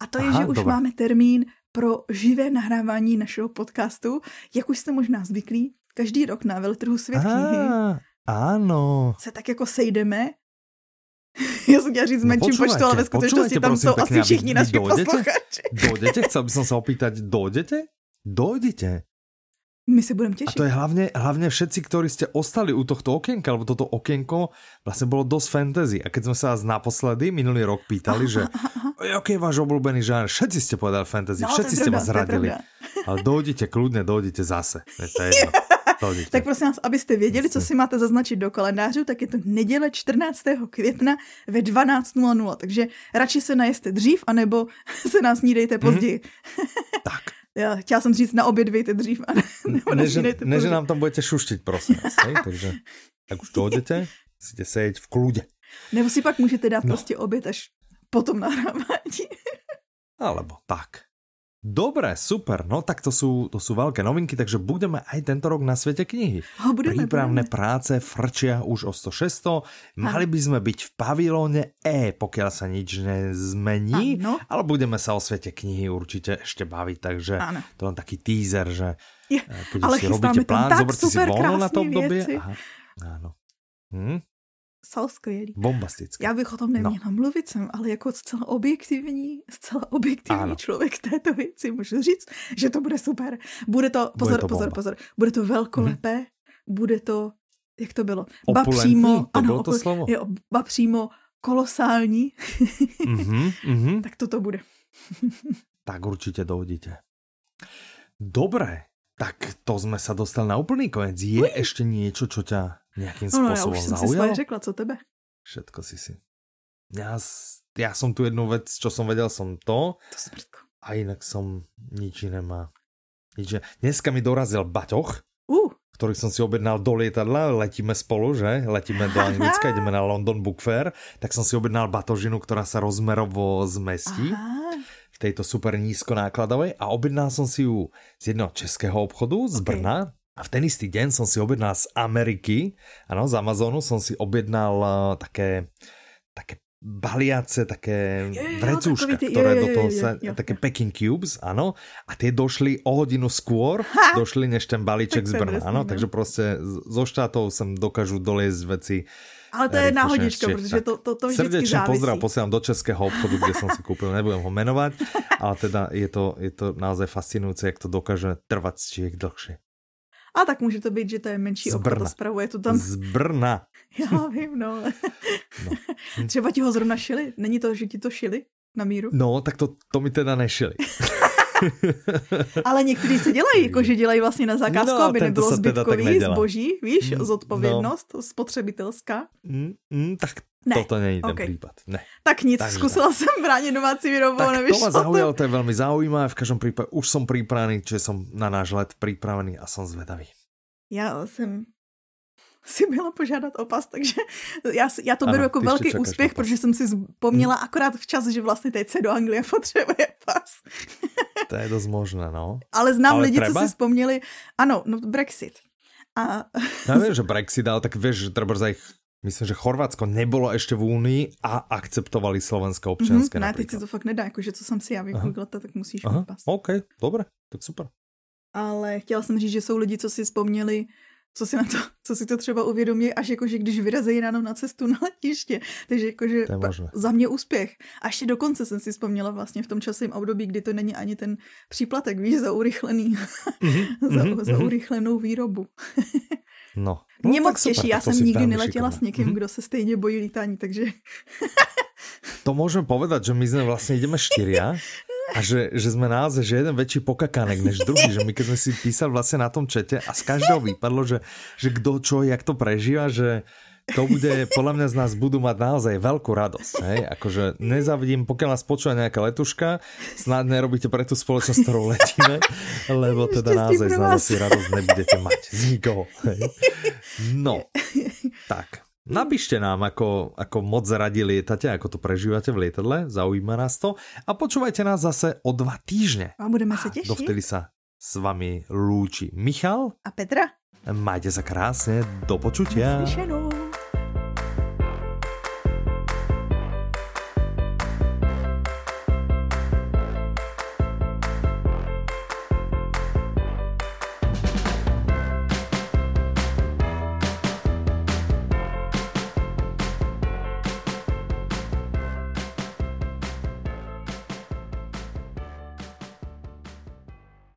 Speaker 2: A to je,
Speaker 1: Aha,
Speaker 2: že už
Speaker 1: dobré.
Speaker 2: máme termín pro živé nahrávání našeho podcastu. Jak už jste možná zvyklí, každý rok na veletrhu Svět knihy
Speaker 1: Á, áno.
Speaker 2: se tak jako sejdeme. Já jsem chtěla říct
Speaker 1: No
Speaker 2: menším počtu, ale ve skutečnosti tam
Speaker 1: prosím
Speaker 2: jsou
Speaker 1: pekne,
Speaker 2: asi všichni naši
Speaker 1: dojdete?
Speaker 2: posluchači.
Speaker 1: Dojdete? Chcel by som sa opýtať, dojdete? Dojdete.
Speaker 2: My se budeme
Speaker 1: A
Speaker 2: těšit.
Speaker 1: to je hlavne, hlavne všetci, ktorí ste ostali u tohto okienka, lebo toto okienko vlastne bolo dosť fantasy. A keď sme sa vás naposledy minulý rok pýtali, že aký je váš obľúbený žánr, všetci ste povedali fantasy,
Speaker 2: No, je
Speaker 1: všetci ste
Speaker 2: pravda,
Speaker 1: ma
Speaker 2: to je
Speaker 1: zradili.
Speaker 2: pravda.
Speaker 1: Ale dojdete, kľudne dojdete zase. Je to jedno.
Speaker 2: Tak prosím vás, abyste věděli, co si máte zaznačit do kalendářů, tak je to neděle 14. května ve 12.00. Takže radši se najeste dřív, anebo se nás snídejte později.
Speaker 1: tak.
Speaker 2: Já chtěla jsem říct, na oběd vyjte dřív, a ne, nebo
Speaker 1: Ne, že, ne, že nám tam budete šuštiť, prosím vás. Hej? Takže ak už dojdete, musíte sedieť v kľude.
Speaker 2: Nebo si pak můžete dát
Speaker 1: No.
Speaker 2: prostě oběd až potom nahrávání.
Speaker 1: Alebo tak. Dobre, super. No tak to sú, to sú veľké novinky, takže budeme aj tento rok na svete knihy.
Speaker 2: Ho budeme,
Speaker 1: Prípravné
Speaker 2: budeme.
Speaker 1: práce frčia už o 100-600. Mali by sme byť v pavilóne E, pokiaľ sa nič nezmení.
Speaker 2: Áno.
Speaker 1: Ale budeme sa o svete knihy určite ešte baviť, takže
Speaker 2: Áno.
Speaker 1: to len taký teaser, že
Speaker 2: Je,
Speaker 1: eh, keď
Speaker 2: ale
Speaker 1: už si robíte plán, zoberte si voľno na to obdobie. Aha. Áno. Hm?
Speaker 2: Jsou skvělý.
Speaker 1: Bombastické.
Speaker 2: Já bych o tom neměla no. mluvit, jsem ale jako zcela objektivní, zcela objektivní
Speaker 1: Ano.
Speaker 2: člověk této věci můžu říct, že to bude super. Bude to, pozor,
Speaker 1: to
Speaker 2: pozor,
Speaker 1: bomba.
Speaker 2: pozor, bude to velkolepé, mm. bude to, jak to bylo? Ba přímo,
Speaker 1: to
Speaker 2: ano,
Speaker 1: bylo to slovo.
Speaker 2: Jo, ba přímo kolosální,
Speaker 1: Mhm, mhm.
Speaker 2: tak toto bude.
Speaker 1: tak určite dojdete. Dobre, Tak to jsme se dostali na úplný konec. Je Uj. ještě něco, co tě nějakým způsobem no, no, já už
Speaker 2: jsem si svoje řekla, co tebe?
Speaker 1: Všetko si si. Já, já jsem tu jednu věc, co jsem věděl, jsem to.
Speaker 2: To
Speaker 1: A jinak jsem nič jiné má. Nič Dneska mi dorazil baťoch,
Speaker 2: uh.
Speaker 1: ktorý som si objednal do lietadla, letíme spolu, že? Letíme do Anglicka, ideme na London Book Fair, tak som si objednal batožinu, ktorá sa rozmerovo zmestí. Aha v tejto super nízkonákladovej a objednal som si ju z jednoho českého obchodu z okay. Brna a v ten istý deň som si objednal z Ameriky, ano, z Amazonu som si objednal uh, také, také baliace, také vrecúška, ktoré do toho sa, také packing cubes, ano, a tie došli o hodinu skôr, ha! došli než ten balíček z Brna, ano, takže prostě zo štátov sem dokážu doliezť veci
Speaker 2: ale to je náhodička, protože to, to, to vždycky Srdečný závisí.
Speaker 1: pozdrav posílám do českého obchodu, kde jsem si koupil, nebudem ho jmenovat, ale teda je to, je to naozaj fascinující, jak to dokáže trvat z čiek dlhšie.
Speaker 2: A tak může to být, že to je menší z obchod a spravuje to tam.
Speaker 1: Z Brna.
Speaker 2: Já vím, no. no. Třeba ti ho zrovna šili. Není to, že ti to šili na míru?
Speaker 1: No, tak to, to mi teda nešili.
Speaker 2: Ale někteří se dělají, jako že dělají vlastně na zakázku, no, aby nebylo zbytkový zboží, víš, mm, zodpovědnost no. spotřebitelská.
Speaker 1: Mm, mm, tak ne. toto není ten okay. případ. Ne.
Speaker 2: Tak nic, tak zkusila jsem bránit domácí výrobu, tak
Speaker 1: nevíš. To ma zaujalo, to je velmi zaujímavé, v každém případě už jsem připravený, že jsem na náš let připravený a jsem zvedavý.
Speaker 2: Já jsem si byla požádat o pas, takže já, já to ano, beru jako velký úspěch, protože jsem si vzpomněla hmm. akorát včas, že vlastně teď se do Anglie potřebuje pas.
Speaker 1: to je dost možné, no.
Speaker 2: Ale znám ale lidi, třeba? co si vzpomněli, ano, no Brexit. A...
Speaker 1: Já vím, že Brexit, ale tak víš, že třeba za jich Myslím, že Chorvatsko nebylo ještě v Unii a akceptovali slovenské občanské.
Speaker 2: Mm-hmm, ne, teď si to fakt nedá, jakože co jsem si já vygooglila, tak musíš
Speaker 1: mít pas. OK, dobré, tak super.
Speaker 2: Ale chtěla jsem říct, že jsou lidi, co si vzpomněli co si na to, co si to třeba uvědomí, až jakože když vyrazejí ráno na cestu na letiště. Takže jakože za mě úspěch. A ještě dokonce jsem si vzpomněla vlastně v tom časovém období, kdy to není ani ten příplatek, víš, za urychlený, mm-hmm, za, mm-hmm. za mhm. urychlenou výrobu.
Speaker 1: no.
Speaker 2: Mě no, moc těší, já jsem nikdy neletěla šikovné. s někým, mm-hmm. kdo se stejně bojí lítání, takže...
Speaker 1: to můžeme povedat, že my jsme vlastně jdeme štyria a že, že jsme naozaj, že jeden väčší pokakanek než druhý, že my keď sme si písali vlastně na tom čete a z každého vypadlo, že, že kdo čo, jak to prežíva, že to bude, podľa mňa z nás budú mať naozaj veľkú radosť. Hej? Akože nezavidím, pokiaľ nás počúva nejaká letuška, snad nerobíte pre tú spoločnosť, ktorou letíme, lebo teda naozaj z nás asi radosť nebudete mať z nikoho. Hej? No, tak. Napíšte nám, ako, ako moc radi lietate, ako to prežívate v lietadle, zaujíma nás to. A počúvajte nás zase o dva týždne.
Speaker 2: A budeme sa tešiť.
Speaker 1: Dovtedy sa s vami lúči Michal
Speaker 2: a Petra.
Speaker 1: Majte sa krásne, do počutia.
Speaker 2: Naslyšenou.